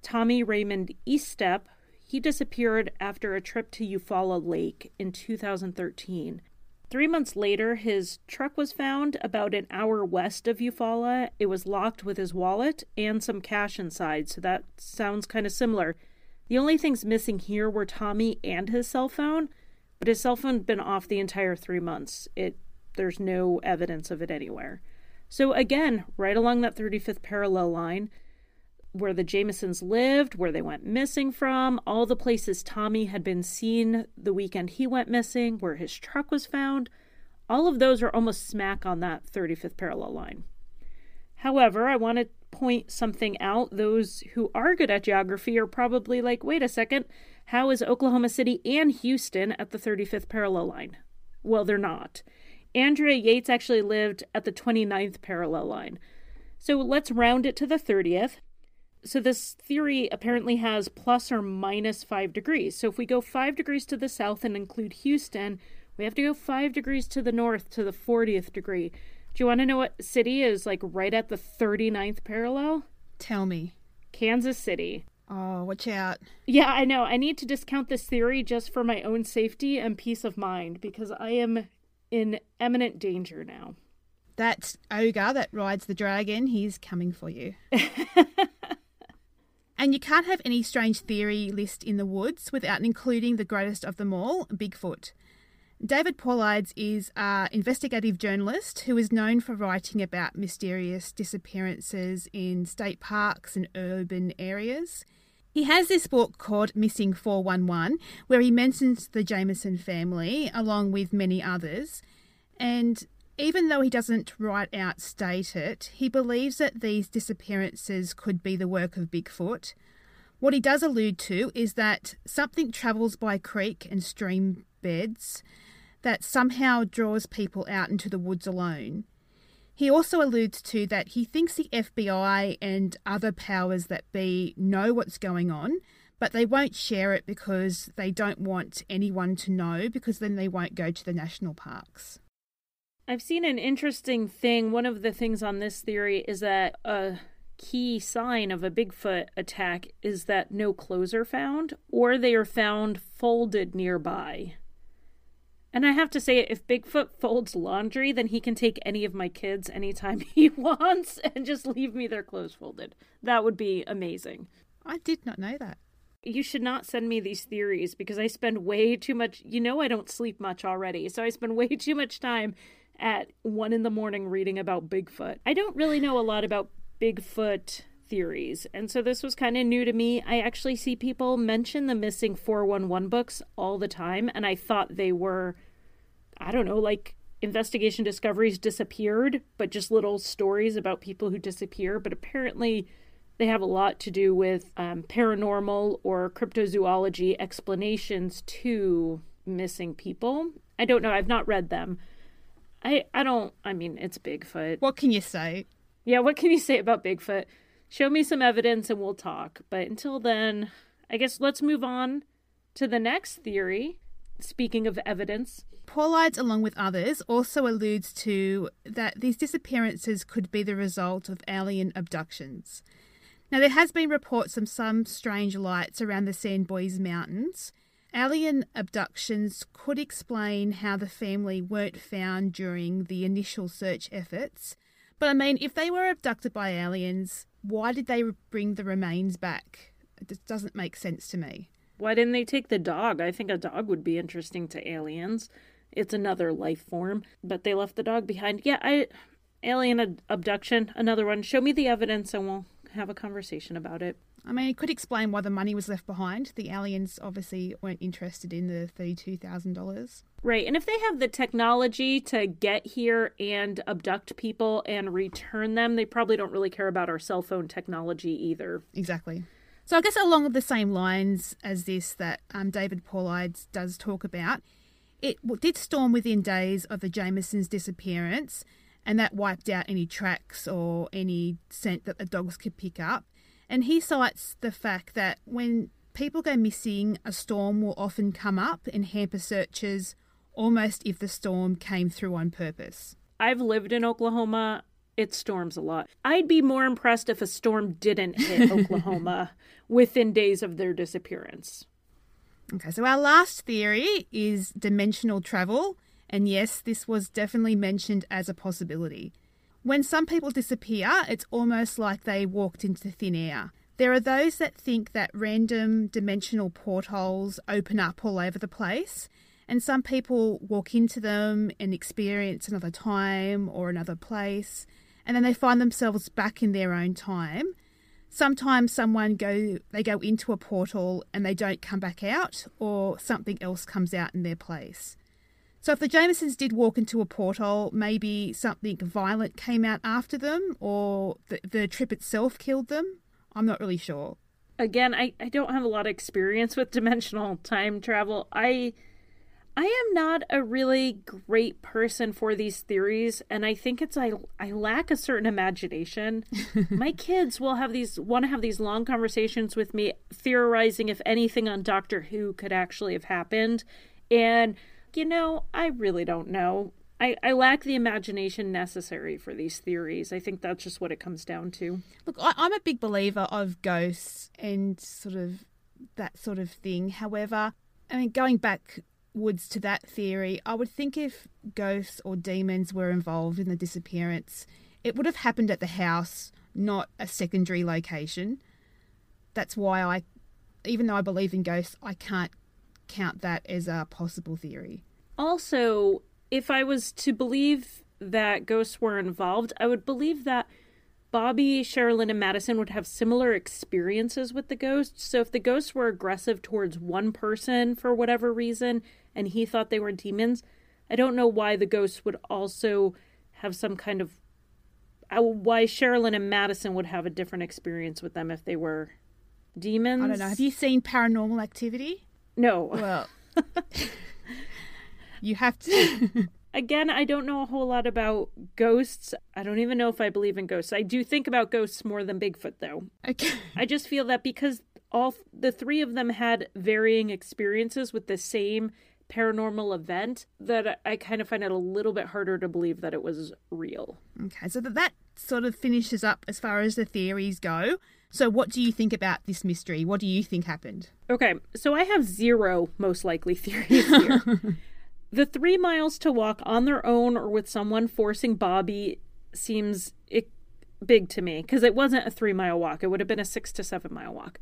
Tommy Raymond Eastep he disappeared after a trip to Eufaula Lake in 2013. Three months later, his truck was found about an hour west of Eufaula. It was locked with his wallet and some cash inside, so that sounds kind of similar. The only things missing here were Tommy and his cell phone, but his cell phone had been off the entire three months. It there's no evidence of it anywhere. So again, right along that 35th parallel line, where the Jamisons lived, where they went missing from, all the places Tommy had been seen the weekend he went missing, where his truck was found. All of those are almost smack on that 35th parallel line. However, I want to point something out. Those who are good at geography are probably like, wait a second, how is Oklahoma City and Houston at the 35th parallel line? Well, they're not. Andrea Yates actually lived at the 29th parallel line. So let's round it to the 30th. So this theory apparently has plus or minus five degrees. So if we go five degrees to the south and include Houston, we have to go five degrees to the north to the 40th degree. Do you want to know what city is like right at the 39th parallel? Tell me. Kansas City. Oh, watch out. Yeah, I know. I need to discount this theory just for my own safety and peace of mind because I am in imminent danger now. That ogre that rides the dragon, he's coming for you. [LAUGHS] and you can't have any strange theory list in the woods without including the greatest of them all, Bigfoot. David Paulides is an investigative journalist who is known for writing about mysterious disappearances in state parks and urban areas. He has this book called Missing 411, where he mentions the Jamison family along with many others. And even though he doesn't right out state it, he believes that these disappearances could be the work of Bigfoot. What he does allude to is that something travels by creek and stream beds that somehow draws people out into the woods alone. He also alludes to that he thinks the FBI and other powers that be know what's going on, but they won't share it because they don't want anyone to know because then they won't go to the national parks. I've seen an interesting thing. One of the things on this theory is that a key sign of a Bigfoot attack is that no clothes are found or they are found folded nearby. And I have to say, if Bigfoot folds laundry, then he can take any of my kids anytime [LAUGHS] he wants and just leave me their clothes folded. That would be amazing. I did not know that. You should not send me these theories because I spend way too much. You know, I don't sleep much already. So I spend [LAUGHS] way too much time at one in the morning reading about Bigfoot. I don't really know a lot about Bigfoot theories. And so this was kind of new to me. I actually see people mention the missing 411 books all the time, and I thought they were, I don't know, like investigation discoveries disappeared, but just little stories about people who disappear. But apparently, they have a lot to do with um, paranormal or cryptozoology explanations to missing people. I don't know. I've not read them. I I don't. I mean, it's Bigfoot. What can you say? Yeah, what can you say about Bigfoot? show me some evidence and we'll talk. But until then, I guess let's move on to the next theory. Speaking of evidence, Paulides, along with others, also alludes to that these disappearances could be the result of alien abductions. Now, there has been reports of some strange lights around the Sans Bois Mountains. Alien abductions could explain how the family weren't found during the initial search efforts. But I mean, if they were abducted by aliens, why did they bring the remains back? It doesn't make sense to me. Why didn't they take the dog? I think a dog would be interesting to aliens. It's another life form, but they left the dog behind. Yeah, I alien abduction, another one. Show me the evidence and we'll have a conversation about it. I mean, it could explain why the money was left behind. The aliens obviously weren't interested in the $32,000. Right. And if they have the technology to get here and abduct people and return them, they probably don't really care about our cell phone technology either. Exactly. So I guess along the same lines as this that um, David Paulides does talk about, it did storm within days of the Jamisons' disappearance, and that wiped out any tracks or any scent that the dogs could pick up. And he cites the fact that when people go missing, a storm will often come up and hamper searches almost if the storm came through on purpose. I've lived in Oklahoma. It storms a lot. I'd be more impressed if a storm didn't hit [LAUGHS] Oklahoma within days of their disappearance. Okay, so our last theory is dimensional travel. And yes, this was definitely mentioned as a possibility. When some people disappear, it's almost like they walked into thin air. There are those that think that random dimensional portholes open up all over the place, and some people walk into them and experience another time or another place, and then they find themselves back in their own time. Sometimes someone go they go into a portal and they don't come back out, or something else comes out in their place. So if the Jamisons did walk into a portal, maybe something violent came out after them, or the, the trip itself killed them. I'm not really sure. Again, I, I don't have a lot of experience with [LAUGHS] dimensional time travel. I I am not a really great person for these theories, and I think it's I I lack a certain imagination. [LAUGHS] My kids will have these want to have these long conversations with me, theorizing if anything on Doctor Who could actually have happened, and you know I really don't know. I, I lack the imagination necessary for these theories. I think that's just what it comes down to. Look, I, I'm a big believer of ghosts and sort of that sort of thing. However, I mean, going back woods to that theory, I would think if ghosts or demons were involved in the disappearance, it would have happened at the house, not a secondary location. That's why I, even though I believe in ghosts, I can't count that as a possible theory. Also, if I was to believe that ghosts were involved, I would believe that Bobby, Sherilyn, and Madison would have similar experiences with the ghosts. So if the ghosts were aggressive towards one person for whatever reason and he thought they were demons, I don't know why the ghosts would also have some kind of. Uh, why Sherilyn and Madison would have a different experience with them if they were demons. I don't know. Have you seen Paranormal Activity? No. Well, [LAUGHS] you have to. Again, I don't know a whole lot about ghosts. I don't even know if I believe in ghosts. I do think about ghosts more than Bigfoot, though. Okay. I just feel that because all the three of them had varying experiences with the same paranormal event, that I kind of find it a little bit harder to believe that it was real. Okay, so that, that sort of finishes up as far as the theories go. So, what do you think about this mystery? What do you think happened? Okay, so I have zero most likely [LAUGHS] theories here. The three miles to walk on their own or with someone forcing Bobby seems big to me because it wasn't a three mile walk. It would have been a six to seven mile walk.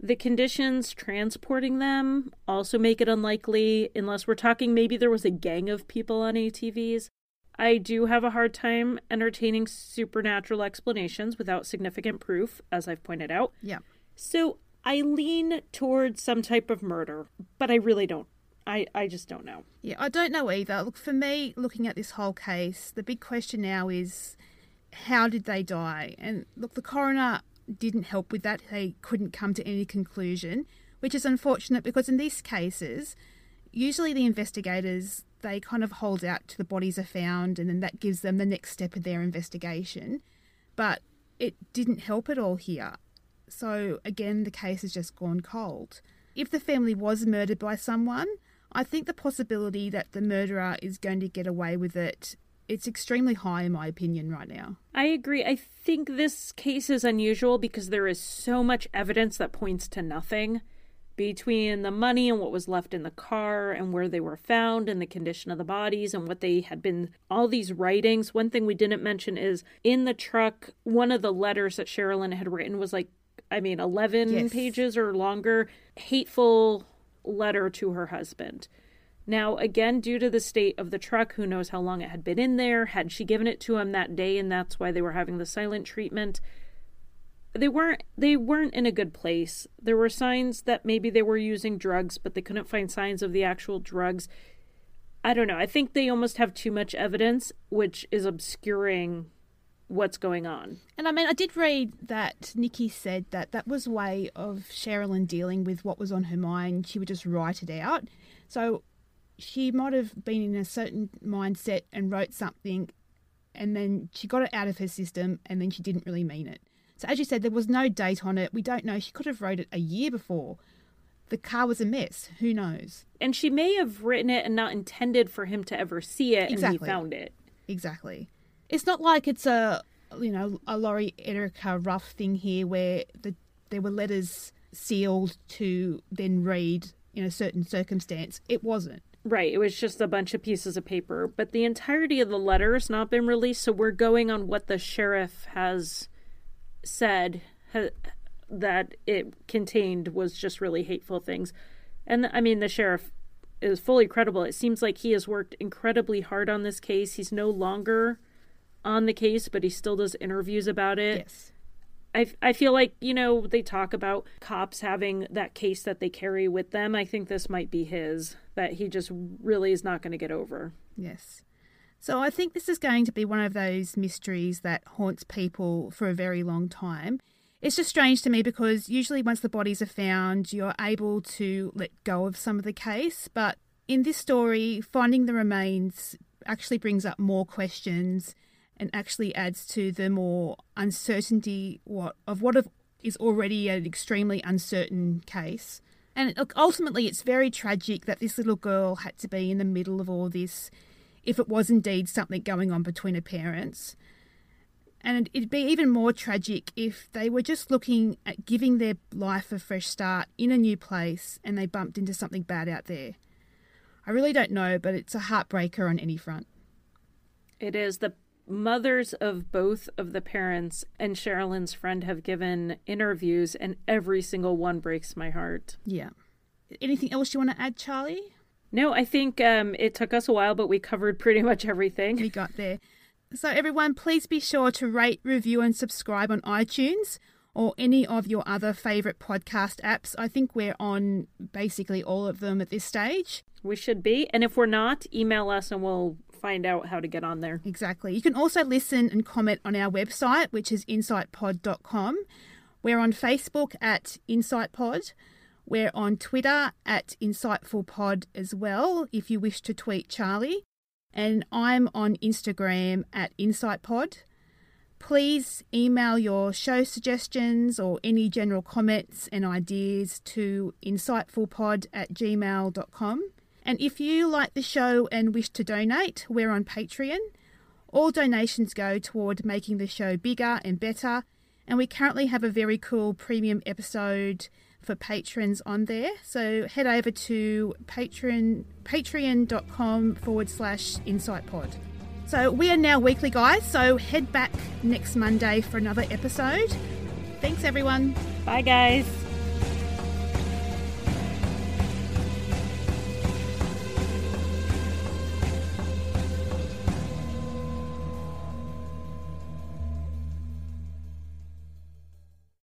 The conditions transporting them also make it unlikely, unless we're talking maybe there was a gang of people on ATVs. I do have a hard time entertaining supernatural explanations without significant proof, as I've pointed out. Yeah. So I lean towards some type of murder, but I really don't I, I just don't know. Yeah, I don't know either. Look, for me, looking at this whole case, the big question now is how did they die? And look, the coroner didn't help with that. They couldn't come to any conclusion, which is unfortunate because in these cases, usually the investigators they kind of hold out till the bodies are found and then that gives them the next step of their investigation. But it didn't help at all here. So again, the case has just gone cold. If the family was murdered by someone, I think the possibility that the murderer is going to get away with it it's extremely high in my opinion right now. I agree. I think this case is unusual because there is so much evidence that points to nothing between the money and what was left in the car and where they were found and the condition of the bodies and what they had been all these writings. One thing we didn't mention is in the truck one of the letters that Sherilyn had written was like I mean 11 yes. pages or longer hateful letter to her husband. Now, again, due to the state of the truck, who knows how long it had been in there? Had she given it to him that day and that's why they were having the silent treatment? They weren't they weren't in a good place. There were signs that maybe they were using drugs, but they couldn't find signs of the actual drugs. I don't know. I think they almost have too much evidence which is obscuring what's going on. And I mean, I did read that Nikki said that that was a way of Sherilyn dealing with what was on her mind. She would just write it out. So she might have been in a certain mindset and wrote something, and then she got it out of her system, and then she didn't really mean it. So as you said, there was no date on it. We don't know. She could have wrote it a year before. The car was a mess. Who knows? And she may have written it and not intended for him to ever see it, exactly. and he found it. Exactly. It's not like it's a you know a Lori Erica Ruff thing here where the there were letters sealed to then read in a certain circumstance. It wasn't. Right, it was just a bunch of pieces of paper, but the entirety of the letter has not been released, so we're going on what the sheriff has said ha- that it contained was just really hateful things. And I mean, the sheriff is fully credible. It seems like he has worked incredibly hard on this case. He's no longer on the case, but he still does interviews about it. Yes. I, I feel like, you know, they talk about cops having that case that they carry with them. I think this might be his, that he just really is not going to get over. Yes. So I think this is going to be one of those mysteries that haunts people for a very long time. It's just strange to me because usually once the bodies are found, you're able to let go of some of the case, but In this story, finding the remains actually brings up more questions and actually adds to the more uncertainty what, of what is already an extremely uncertain case. And ultimately, it's very tragic that this little girl had to be in the middle of all this if it was indeed something going on between her parents. And it'd be even more tragic if they were just looking at giving their life a fresh start in a new place and they bumped into something bad out there. I really don't know, but it's a heartbreaker on any front. It is. The mothers of both of the parents and Sherilyn's friend have given interviews, and every single one breaks my heart. Yeah. Anything else you want to add, Charlie? No, I think um, it took us a while, but we covered pretty much everything. We got there. So, everyone, please be sure to rate, review, and subscribe on iTunes or any of your other favourite podcast apps. I think we're on basically all of them at this stage. We should be. And if we're not, email us and we'll find out how to get on there. Exactly. You can also listen and comment on our website, which is insightpod.com. We're on Facebook at InsightPod. We're on Twitter at InsightfulPod as well, if you wish to tweet Charlie. And I'm on Instagram at InsightPod. Please email your show suggestions or any general comments and ideas to insightfulpod at gmail.com. And if you like the show and wish to donate, we're on Patreon. All donations go toward making the show bigger and better. And we currently have a very cool premium episode for patrons on there. So head over to patreon, patreon.com forward slash insightpod. So we are now weekly, guys. So head back next Monday for another episode. Thanks, everyone. Bye, guys.